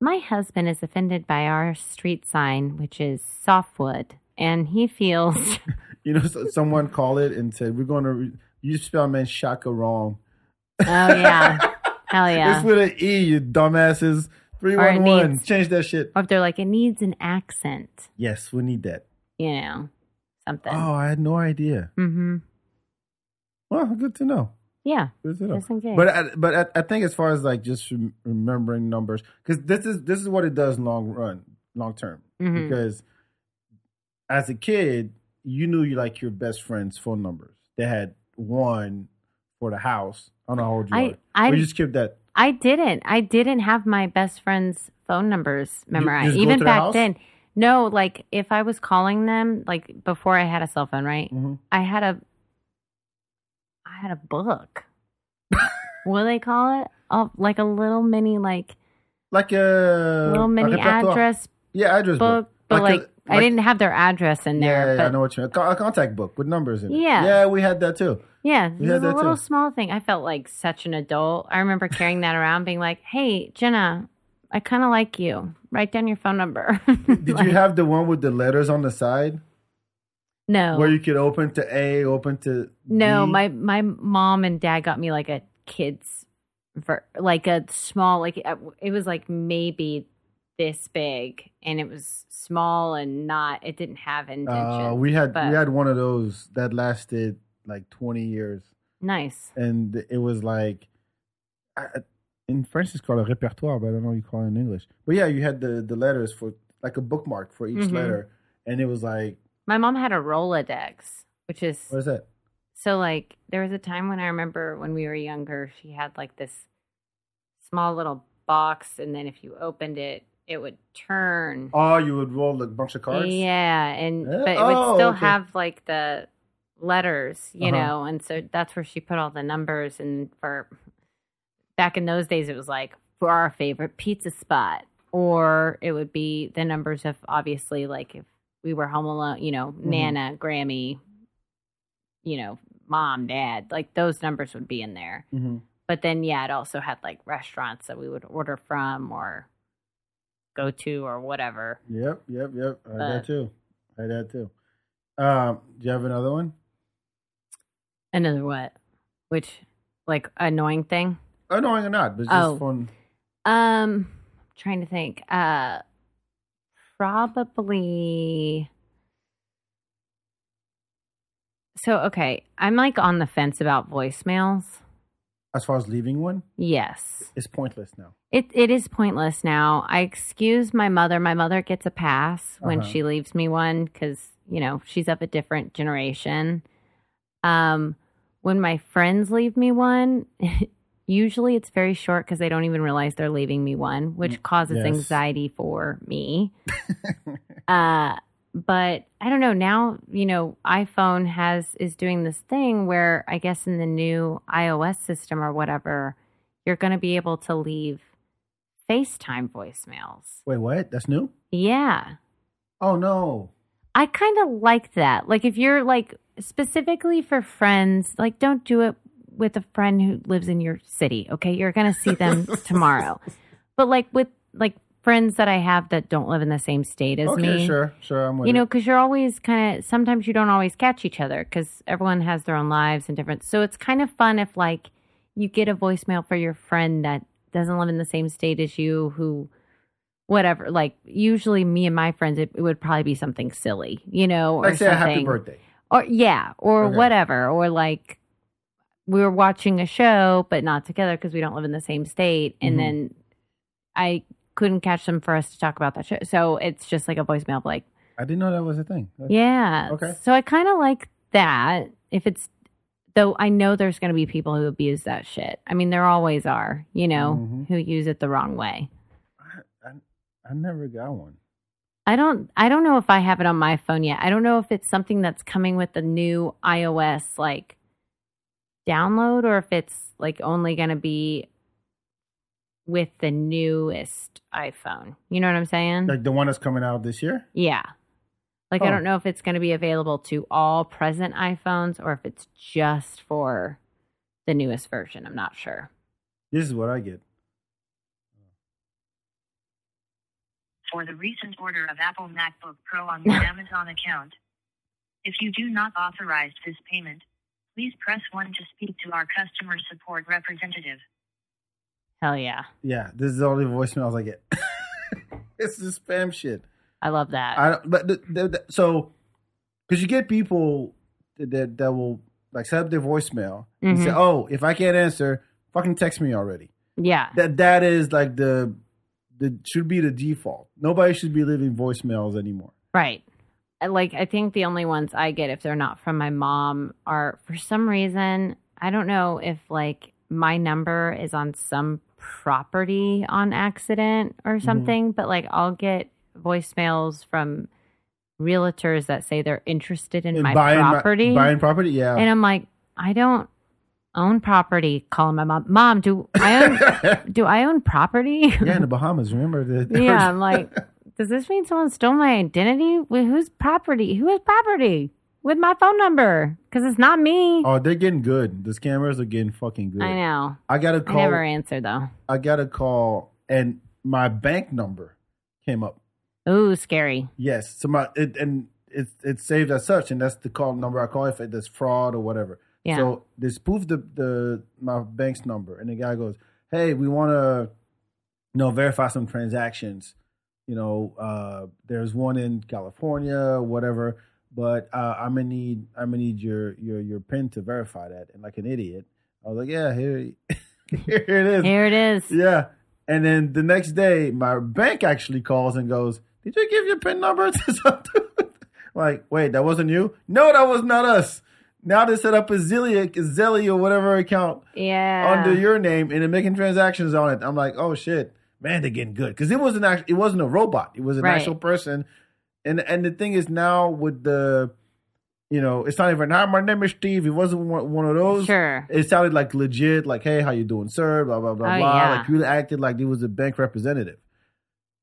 my husband is offended by our street sign, which is softwood, and he feels <laughs> You know, so- someone called it and said, "We're going to re- you spell Manchaca wrong. Oh yeah. Hell yeah. It's with an e, you dumbasses. Three Or it one one. needs- Change that shit. or if they're like, it needs an accent, Yes, we need that. you know, something. Oh, I had no idea. Mm-hmm. Well, good to know. Yeah. Good to know. Just in case. But I, but I, I think as far as like just rem- remembering numbers, because this is this is what it does long run, long term. Mhm. Because as a kid, you knew you like your best friend's phone numbers. They had one for the house. I don't know how old you I- are. I- you just kept that. I didn't. I didn't have my best friend's phone numbers memorized. Even back then. No, like if I was calling them, like before I had a cell phone, right? Mhm. I had a I had a book. <laughs> what do they call it? Oh, like a little mini like Like a little mini address Yeah, address book, book. but Like like, a- I like- didn't have their address in there. yeah, but I know what you mean. A contact book with numbers in it. Yeah. yeah, we had that too. Yeah, We it had was a little too. small thing. I felt like such an adult. I remember carrying that around, being like, "Hey, Jenna, I kind of like you. Write down your phone number." <laughs> Did you have the one with the letters on the side no? where you could open to A, open to no, D? my my mom and dad got me like a kids, ver- like a small, like uh, it was like maybe this big, and it was small and not. It didn't have indentation. Uh, we had but- we had one of those that lasted like twenty years, nice. and it was like I- in French it's called a répertoire, but I don't know what you call it in English. But yeah, you had the the letters for like a bookmark for each Mhm. letter, and it was like My mom had a Rolodex, which is what is that? So like there was a time when I remember when we were younger, she had like this small little box and then if you opened it, it would turn. Oh, you would roll a bunch of cards. Yeah, and Eh? but it would Oh, still okay. have like the letters, you Uh-huh. know, and so that's where she put all the numbers and for back in those days it was like for our favorite pizza spot or it would be the numbers of obviously like if we were home alone, you know, Mm-hmm. Nana, Grammy, you know, mom, dad, like those numbers would be in there. Mhm. But then, yeah, it also had like restaurants that we would order from or go to or whatever. Yep, yep, yep. I had Uh, that too. I had that too. Um, do you have another one? Another what? Which, like, annoying thing? Annoying or not, but it's just Oh. fun. Um, trying to think. Uh, probably. So okay, I'm like on the fence about voicemails. As far as leaving one, Yes. it's pointless now. It it is pointless now. I excuse my mother. My mother gets a pass when Uh-huh. she leaves me one because you know she's of a different generation. Um, when my friends leave me one, <laughs> usually it's very short because they don't even realize they're leaving me one, which causes yes. anxiety for me. <laughs> uh, but I don't know. Now, you know, iPhone has is doing this thing where I guess in the new iOS system or whatever, you're going to be able to leave FaceTime voicemails. Wait, what? That's new? Yeah. Oh no. I kind of like that. Like if you're like specifically for friends, like don't do it with a friend who lives in your city, okay? You're going to see them <laughs> tomorrow. But like with like friends that I have that don't live in the same state as Okay, me. sure, sure. I'm with You know, because you're always kind of, sometimes you don't always catch each other because everyone has their own lives and different. So it's kind of fun if, like, you get a voicemail for your friend that doesn't live in the same state as you, who, whatever. Like, usually me and my friends, it, it would probably be something silly, you know, or Like say a something. happy birthday. Or, yeah, or Okay. whatever. Or like, we were watching a show, but not together because we don't live in the same state. And Mhm. then I couldn't catch them for us to talk about that show. So it's just like a voicemail, of like, I didn't know that was a thing. yeah. Okay. So I kind of like that. If it's, though I know there's going to be people who abuse that shit. I mean, there always are, you know, Mhm. who use it the wrong way. I, I, I never got one. I don't I don't know if I have it on my phone yet. I don't know if it's something that's coming with the new iOS like download or if it's like only going to be with the newest iPhone. You know what I'm saying? Like the one that's coming out this year? yeah. Like I Oh. don't know if it's going to be available to all present iPhones or if it's just for the newest version. I'm not sure. This is what I get. for the recent order of Apple MacBook Pro on your <laughs> Amazon account. If you do not authorize this payment, please press 1 to speak to our customer support representative. Hell yeah. Yeah, this is the voicemails I get. <laughs> it's the spam shit. I love that. I don't, but the, the, the, so because you get people that, that will like set up their voicemail and say, Mhm. "Oh, if I can't answer, fucking text me already." yeah. That that is like the the should be the default. Nobody should be leaving voicemails anymore. Right. Like I think the only ones I get if they're not from my mom are for some reason, I don't know if like my number is on some property on accident Mm-hmm. or something, but like I'll get voicemails from realtors that say they're interested in And my buying my- property. buying property, yeah. and I'm like, I don't own property. Calling my mom, Mom, do I own <laughs> do I own property? yeah, in the Bahamas. Remember the <laughs> Yeah, I'm like, does this mean someone stole my identity? With whose property? Who has property with my phone number? Because it's not me. Oh, they're getting good. The scammers are getting fucking good. I know. I got a call. never answer though. I got a call, and my bank number came up. Ooh, scary. Yes, so my it, and it's it's saved as such, and that's the call number I call if there's fraud or whatever. Yeah. So they spoofed the the my bank's number, and the guy goes, "Hey, we want to, you know, verify some transactions. You know, uh, there's one in California, whatever, but uh, I'm gonna need I'm gonna need your your your pin to verify that." And like an idiot, I was like, "Yeah, here, <laughs> here it is." Here it is. Yeah. And then the next day, my bank actually calls and goes, Did you give your PIN number to <laughs> some dude? like, wait, that wasn't you? No, that was not us. Now they set up a Zillia, Zelly or whatever account Yeah. under your name and they're making transactions on it. I'm like, oh shit, man, they're getting good because it wasn't actually, it wasn't a robot. It was an Right. actual person. And and the thing is now with the, you know, it's not even hi, my name is Steve. It wasn't one, of those. Sure. It sounded like legit, like, hey, how you doing, sir? Blah blah blah Oh, blah. yeah. Like you acted like he was a bank representative.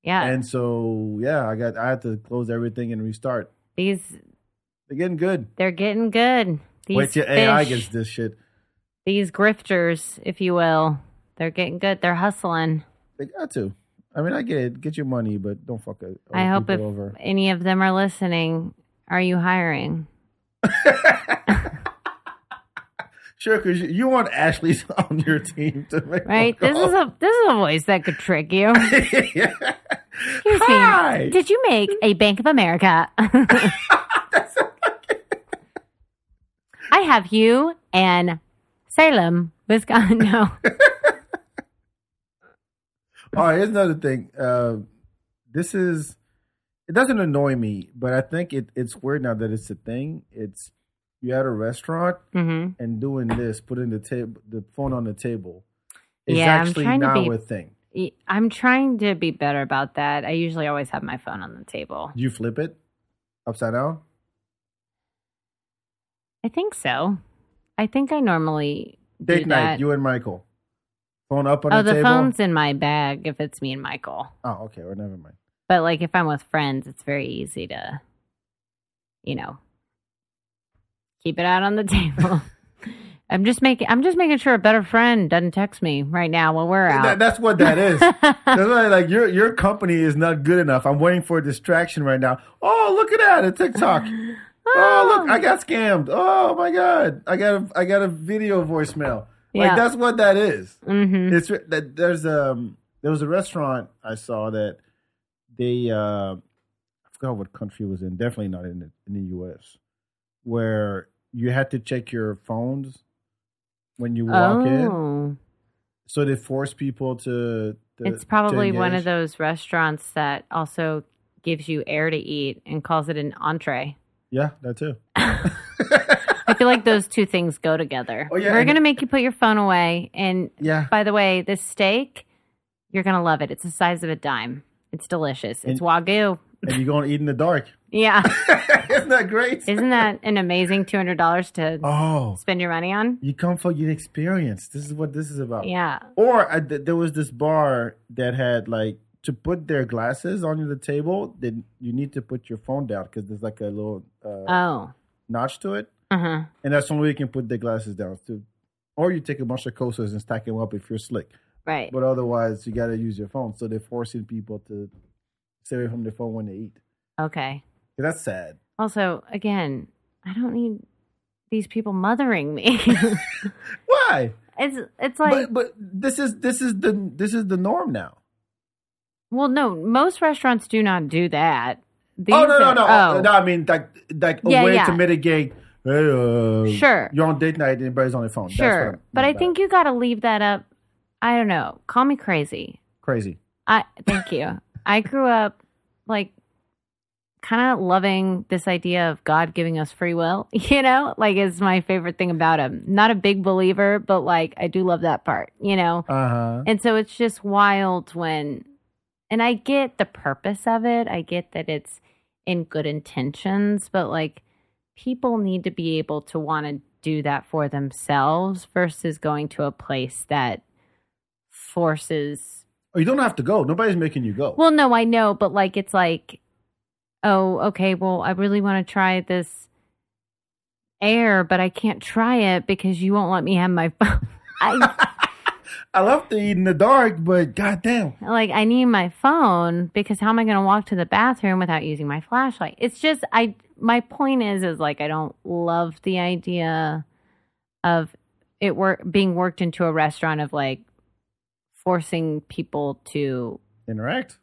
Yeah. And so yeah, I got I had to close everything and restart. These They're getting good. they're getting good. These Wait till AI gets this shit. these grifters, if you will, they're getting good. They're hustling. They got to. I mean, I get it. Get your money, but don't fuck it. I hope if over. any of them are listening, are you hiring? <laughs> Sure, because you, want Ashley's <laughs> on your team to make Right? This is a this is a voice that could trick you. <laughs> Excuse Hi. me. Did you make a Bank of America? I have you and Salem, Wisconsin. No. All right, here's another thing. Uh, this is it doesn't annoy me, but I think it, it's weird now that it's a thing. It's you at a restaurant hmm and doing this, putting the table the phone on the table, is Yeah, I'm actually trying to be- a thing. I'm trying to be better about that. I usually always have my phone on the table. Do you flip it upside down? I think so. I think I normally do Date night, that. you and Michael. Phone up on oh, the, the phone's in my bag if it's me and Michael. Oh, okay. Well, never mind. But like if I'm with friends, it's very easy to, you know, keep it out on the <laughs> table. I'm just making I'm just making sure a better friend doesn't text me right now while we're out. That, that's what that is. <laughs> that's why, like your your company is not good enough. I'm waiting for a distraction right now. Oh, look at that! A TikTok. <laughs> Oh, look! Oh. I got scammed. Oh my god! I got a I got a video voicemail. Like Yeah. that's what that is. hmm It's that there's um there was a restaurant I saw that they uh I forgot what country it was in. Definitely not in the, in the U.S. Where you had to check your phones when you walk in, Oh, so they force people to. to it's probably to one of those restaurants that also gives you air to eat and calls it an entree. Yeah, that too. <laughs> Feel like those two things go together. Oh, yeah, We're and- gonna make you put your phone away. And Yeah. by the way, this steak, you're gonna love it. It's the size of a dime. It's delicious. It's And- wagyu. and you're going to eat in the dark. <laughs> Yeah. <laughs> Isn't that great? Isn't that an amazing two hundred dollars to oh, spend your money on? you come for your experience. This is what this is about. Yeah. Or I, th- there was this bar that had like to put their glasses on the table. Then you need to put your phone down because there's like a little uh, Oh. notch to it, Uh huh. and that's the only way you can put the glasses down. To, or you take a bunch of coasters and stack them up if you're slick. Right. But otherwise, you got to use your phone. So they're forcing people to stay away from their phone when they eat. Okay. That's sad. Also, again, I don't need these people mothering me. <laughs> Why? it's it's like but but this is this is the this is the norm now. well, no, most restaurants do not do that. These oh no no no! oh. no I mean like like a Yeah, way yeah. to mitigate. Hey, uh, Sure. You're on date night and everybody's on their phone. Sure, but I think you got to leave that up. I don't know. Call me crazy. crazy. I thank you. I grew up like kind of loving this idea of God giving us free will. <laughs> You know, like is my favorite thing about him. Not a big believer, but like I do love that part. You know, Uh huh. and so it's just wild when, and I get the purpose of it. I get that it's in good intentions, but like people need to be able to want to do that for themselves versus going to a place that forces. Oh, you don't have to go. Nobody's making you go. Well, no, I know, but like it's like, oh, okay, well, I really want to try this air, but I can't try it because you won't let me have my phone. <laughs> I, <laughs> I love to eat in the dark, but goddamn. like I need my phone because how am I going to walk to the bathroom without using my flashlight? It's just I my point is is like I don't love the idea of it work being worked into a restaurant of like forcing people to Interact.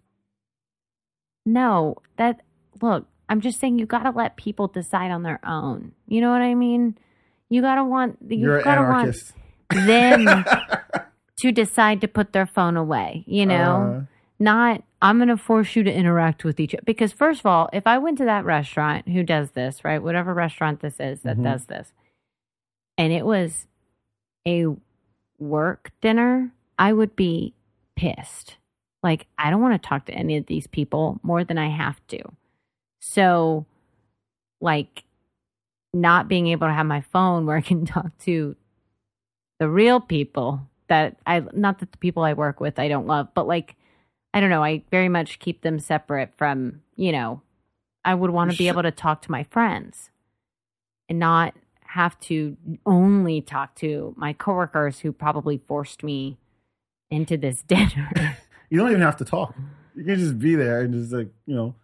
no, that look, I'm just saying you got to let people decide on their own. You know what I mean? You got to want you got to want them <laughs> to decide to put their phone away, you know? Uh, not I'm going to force you to interact with each other because first of all, if I went to that restaurant who does this, right? Whatever restaurant this is that Mhm. does this. And it was a work dinner, I would be pissed. Like I don't want to talk to any of these people more than I have to. So like not being able to have my phone where I can <laughs> talk to the real people that I not that the people I work with I don't love, but like I don't know, I very much keep them separate from, you know, I would want to be able to talk to my friends and not have to only talk to my coworkers who probably forced me into this <laughs> dinner. you don't even have to talk. You can just be there and just like you know,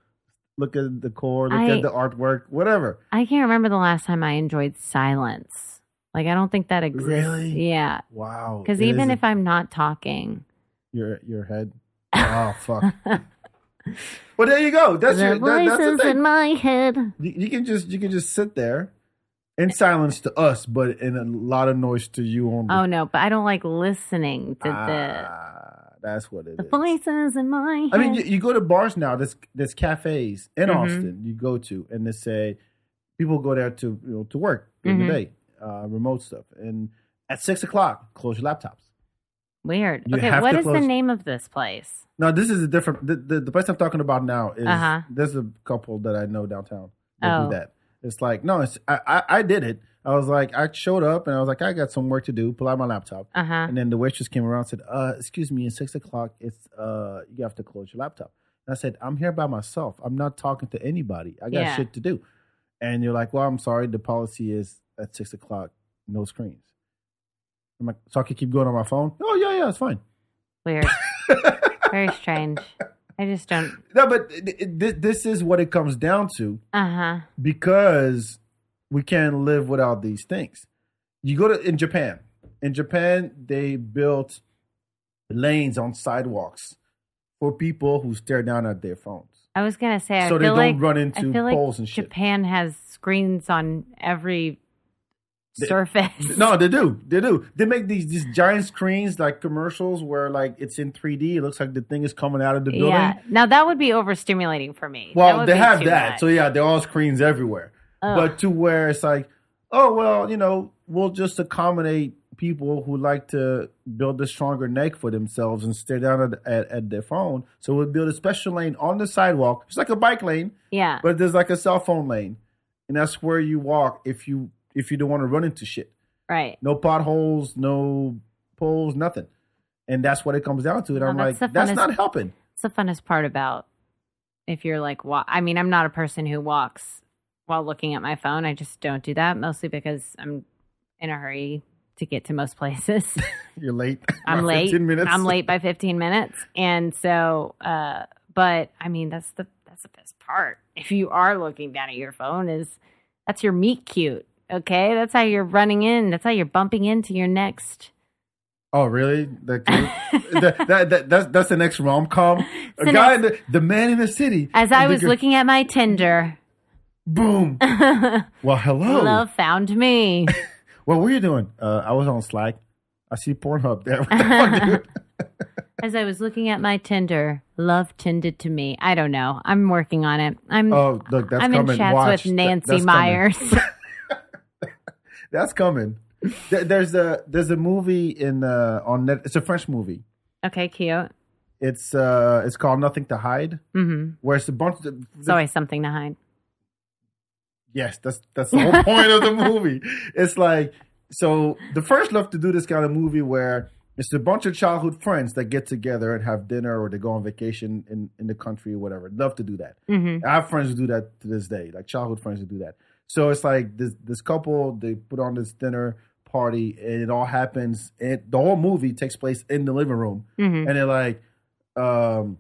look at the core, look I- at the artwork, whatever. I can't remember the last time I enjoyed silence. Like I don't think that exists. Really? Yeah. Wow. Because even if I'm not talking, your your head. Oh fuck. <laughs> well, there you go. That's the your. That, that's the voices in my head. You, you can just you can just sit there in silence to us, but in a lot of noise to you on. Oh no, but I don't like listening to ah, that's what it the is. the voices in my head. I mean, you, you go to bars now. There's there's cafes in Mhm. Austin you go to, and they say people go there to you know to work during Mhm. the day, uh, remote stuff, and at six o'clock close your laptops. Weird. You okay, what is is the name of this place? No, this is a different. The, the, the place I'm talking about now is Uh-huh. there's a couple that I know downtown that Oh. do that. It's like no, it's I, I I did it. I was like I showed up and I was like I got some work to do. Pull out my laptop, Uh huh. and then the waitress came around and said, "Uh, excuse me, it's six o'clock. It's uh, you have to close your laptop." And I said, "I'm here by myself. I'm not talking to anybody. I got Yeah. shit to do." And you're like, "Well, I'm sorry. The policy is at six o'clock, no screens." I'm like, "So I could keep going on my phone?" Oh yeah, yeah, it's fine. Weird. <laughs> Very strange. I just don't. No, but this is what it comes down to Uh huh. because we can't live without these things. You go to in Japan. In Japan, they built lanes on sidewalks for people who stare down at their phones. I was gonna say. I So they feel don't like, run I into feel like poles and shit. Japan has screens on every They- surface. No, they do. They do. They make these these giant screens like commercials where like it's in 3D. It looks like the thing is coming out of the building. Yeah. Now that would be overstimulating for me. Well, they have that. much. So yeah, they're all screens everywhere. But to where it's like, oh well, you know, we'll just accommodate people who like to build a stronger neck for themselves and stare down at, at, at their phone. So we'll build a special lane on the sidewalk. It's like a bike lane, yeah. but there's like a cell phone lane, and that's where you walk if you if you don't want to run into shit. right. No potholes, no poles, nothing. And that's what it comes down to. And I'm that's like, that's funnest- not helping. It's the funnest part about if you're like, wa- I mean, I'm not a person who walks while looking at my phone. I just don't do that mostly because I'm in a hurry to get to most places. <laughs> You're late. <laughs> I'm late. 15 minutes. I'm late by 15 minutes. And so, uh, but I mean, that's the, that's the best part. If you are looking down at your phone is that's your meet cute. Okay. That's how you're running in. That's how you're bumping into your next. Oh, really? That, <laughs> that, that, that that's that's the next rom com. A the guy the the man in the city. As I was girl- looking at my Tinder, Boom. <laughs> Well, hello. love found me. <laughs> What were you doing? Uh, I was on Slack. I see Pornhub there. What the fuck, dude? As I was looking at my Tinder, love tended to me. I don't know. I'm working on it. I'm Oh, look, that's I'm coming. in chats Watch. with Nancy coming. Meyers. That's coming. There's a there's a movie in uh, on net. It's a French movie. okay, cute. It's uh it's called Nothing to Hide. Mm-hmm. Where it's a bunch of It's always something to hide. Yes, that's that's the whole point of the <laughs> movie. It's like so the first love to do this kind of movie where it's a bunch of childhood friends that get together and have dinner or they go on vacation in, in the country or whatever. Love to do that. Mm-hmm. I have friends who do that to this day, like childhood friends who do that. So it's like this this couple they put on this dinner party and it all happens. And the whole movie takes place in the living room, Mm-hmm. and they're like, um,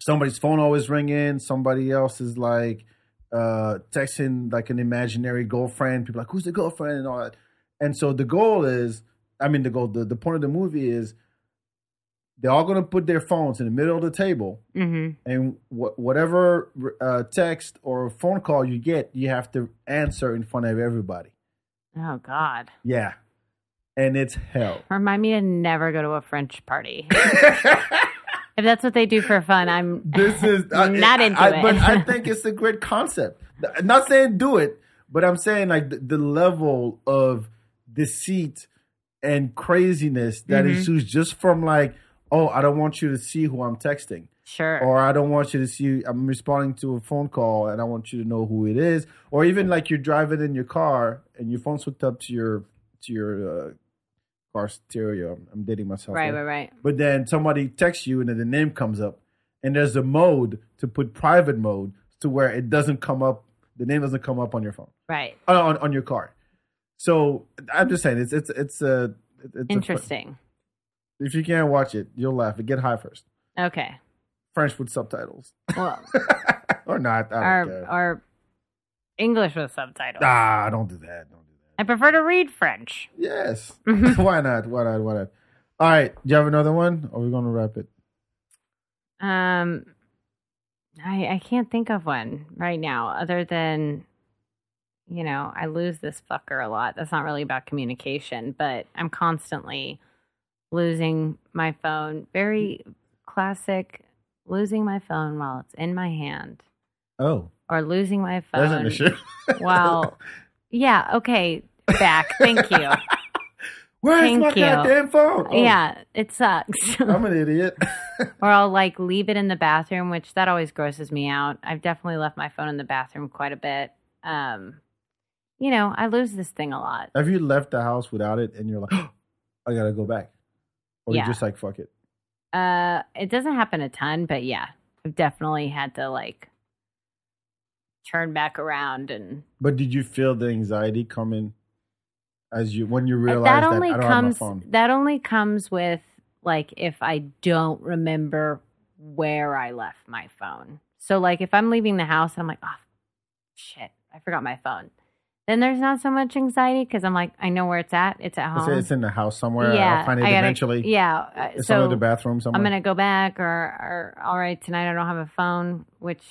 somebody's phone always ringing. Somebody else is like uh, texting like an imaginary girlfriend. People are like, who's the girlfriend and all that. And so the goal is, I mean, the goal, the, the point of the movie is, they're all going to put their phones in the middle of the table Mm-hmm. and wh- whatever uh, text or phone call you get, you have to answer in front of everybody. Oh God. Yeah, and it's hell. Remind me to never go to a French party. <laughs> if that's what they do for fun, I'm This is <laughs> I- not into I, it. but I <laughs> think it's a great concept. I'm not saying do it, but I'm saying like the, the level of deceit and craziness that Mhm. ensues just from like, oh, I don't want you to see who I'm texting. sure. or I don't want you to see I'm responding to a phone call and I want you to know who it is, or even like you're driving in your car and your phone's hooked up to your to your uh, car stereo. I'm, dating myself, right, right, right. But then somebody texts you and then the name comes up, and there's a mode to put private mode to where it doesn't come up, the name doesn't come up on your phone, Right. uh, on on your car. So I'm just saying it's it's it's a it's a Interesting. If you can't watch it, you'll laugh. But Get high first. Okay. French with subtitles Well, <laughs> or not. I don't our care. our English with subtitles. Ah, don't do that. Don't do that. I prefer to read French. Yes. <laughs> <laughs> Why not? Why not? Why not? All right. Do you have another one? Or are we going to wrap it? Um, I I can't think of one right now, other than, you know, I lose this fucker a lot. That's not really about communication, but I'm constantly losing my phone. Very classic, losing my phone while it's in my hand, Oh, or losing my phone an issue. <laughs> while. Yeah. Okay. Back. Thank you. <laughs> Where's Thank my you. goddamn phone? Oh, Yeah, it sucks. <laughs> I'm an idiot. or I'll like leave it in the bathroom, which that always grosses me out. I've definitely left my phone in the bathroom quite a bit. Um, you know, I lose this thing a lot. Have you left the house without it and you're like, <gasps> I gotta go back? Or Yeah. you just like, fuck it? Uh, it doesn't happen a ton, but yeah, I've definitely had to like turn back around and But did you feel the anxiety coming as you when you realized that that, only I don't comes have my phone? that only comes with like if I don't remember where I left my phone. So like if I'm leaving the house and I'm like, oh shit, I forgot my phone. Then there's not so much anxiety because I'm like, I know where it's at. It's at home. it's in the house somewhere. yeah, I'll find it gotta- eventually. Yeah, uh, It's so under the bathroom somewhere. I'm gonna go back, or, or all right, tonight I don't have a phone, which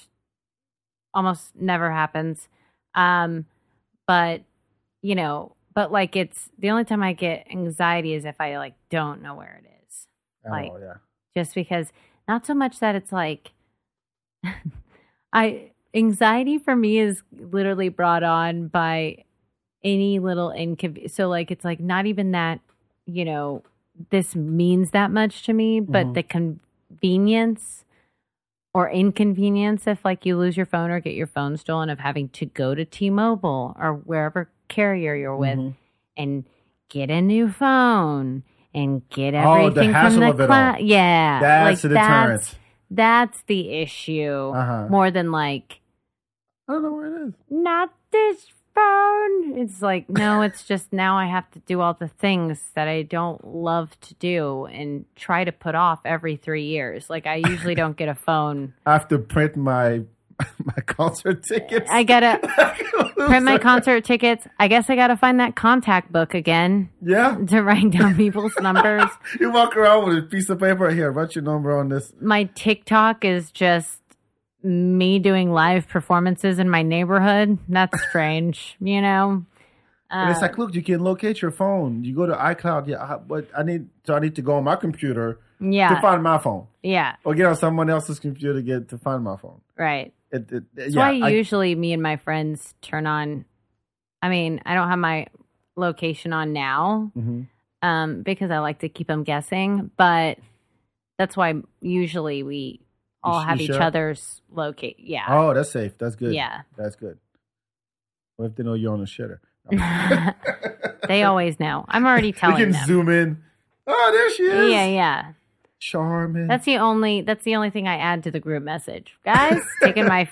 almost never happens. Um, but you know, but like it's the only time I get anxiety is if I like don't know where it is, oh, like- yeah. just because not so much that it's like <laughs> I anxiety for me is literally brought on by any little inconvenience. So like it's like not even that you know this means that much to me, but Mhm. the convenience or inconvenience if like you lose your phone or get your phone stolen of having to go to T-Mobile or wherever carrier you're with Mhm. and get a new phone and get Oh, the everything from the cloud. Yeah, That's like a deterrent. that's that's the issue Uh-huh. more than like I don't know where it is. not this phone. It's like no, <laughs> it's just now I have to do all the things that I don't love to do and try to put off every three years. Like I usually <laughs> don't get a phone. I have to print my <laughs> my concert tickets. I gotta print my concert tickets. I guess I gotta find that contact book again Yeah. to write down people's numbers. You walk around with a piece of paper here. Write your number on this. my TikTok is just me doing live performances in my neighborhood. That's strange, <laughs> you know. And it's Uh, like, look, you can locate your phone. You go to iCloud. Yeah, but I need so I need to go on my computer to find my phone, yeah, or get on someone else's computer to get to find my phone. right. It, it, That's yeah, why I- usually me and my friends turn on. I mean, I don't have my location on now Mhm. um, because I like to keep them guessing, but that's why usually we all sh- have you each other's locate. Yeah, Oh, that's safe. That's good. yeah. that's good. What if they know you're on a shitter? <laughs> they always know. I'm already telling <laughs> We telling can them. zoom in. Oh, there she is. Yeah, yeah. Charming. That's the only that's the only thing I add to the group message. Guys, <laughs> taking my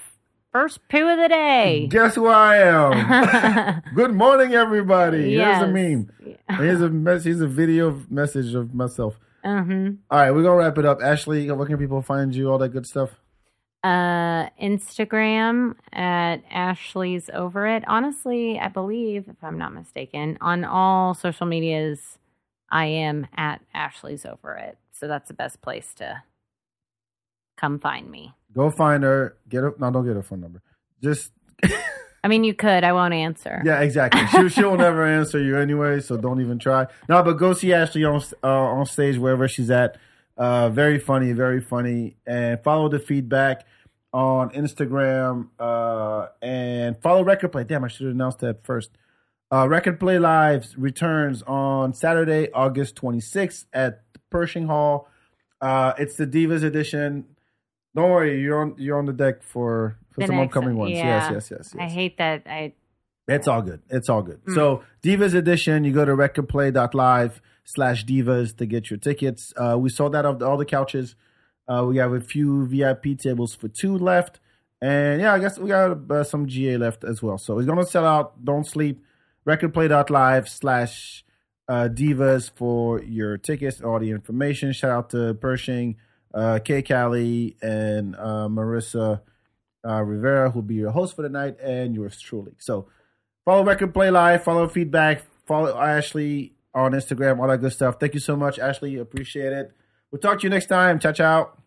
first poo of the day. Guess who I am? Good morning, everybody. Yes. Here's a meme. Here's a mess. Here's a video message of myself. Hmm All right, we're gonna wrap it up. Ashley, where can people find you? All that good stuff. Uh, Instagram at Ashley's over it. Honestly, I believe, if I'm not mistaken, on all social medias, I am at Ashley's over it. So that's the best place to come find me. Go find her. Get her. No, don't get her phone number. Just <laughs> I mean, you could. I won't answer. yeah, exactly. She she'll never <laughs> answer you anyway, so don't even try. No, but go see Ashley on uh, on stage wherever she's at. Uh, very funny, very funny, and follow the FeedBak on Instagram uh, and follow Record Play. Damn, I should have announced that first. Uh, Record Play Live returns on Saturday, August 26th at Pershing Hall. Uh, it's the Divas edition. Don't worry, you're on you're on the deck for for The some next- upcoming ones. yeah. Yes, yes, yes, yes. I hate that. I It's all good. It's all good. So Divas Edition, you go to recordplay.live slash divas to get your tickets. Uh, we sold out of all the couches. Uh, we have a few VIP tables for two left. And yeah, I guess we got uh, some GA left as well. So it's going to sell out. Don't sleep. Recordplay.live slash uh, divas for your tickets, all the information. Shout out to Pershing, uh, Kay Callie, and uh, Marissa uh, Rivera, who'll be your host for the night, and yours truly. So follow Record Play Live, follow FeedBak, follow Ashley on Instagram, all that good stuff. Thank you so much, Ashley. Appreciate it. We'll talk to you next time. Ciao, ciao.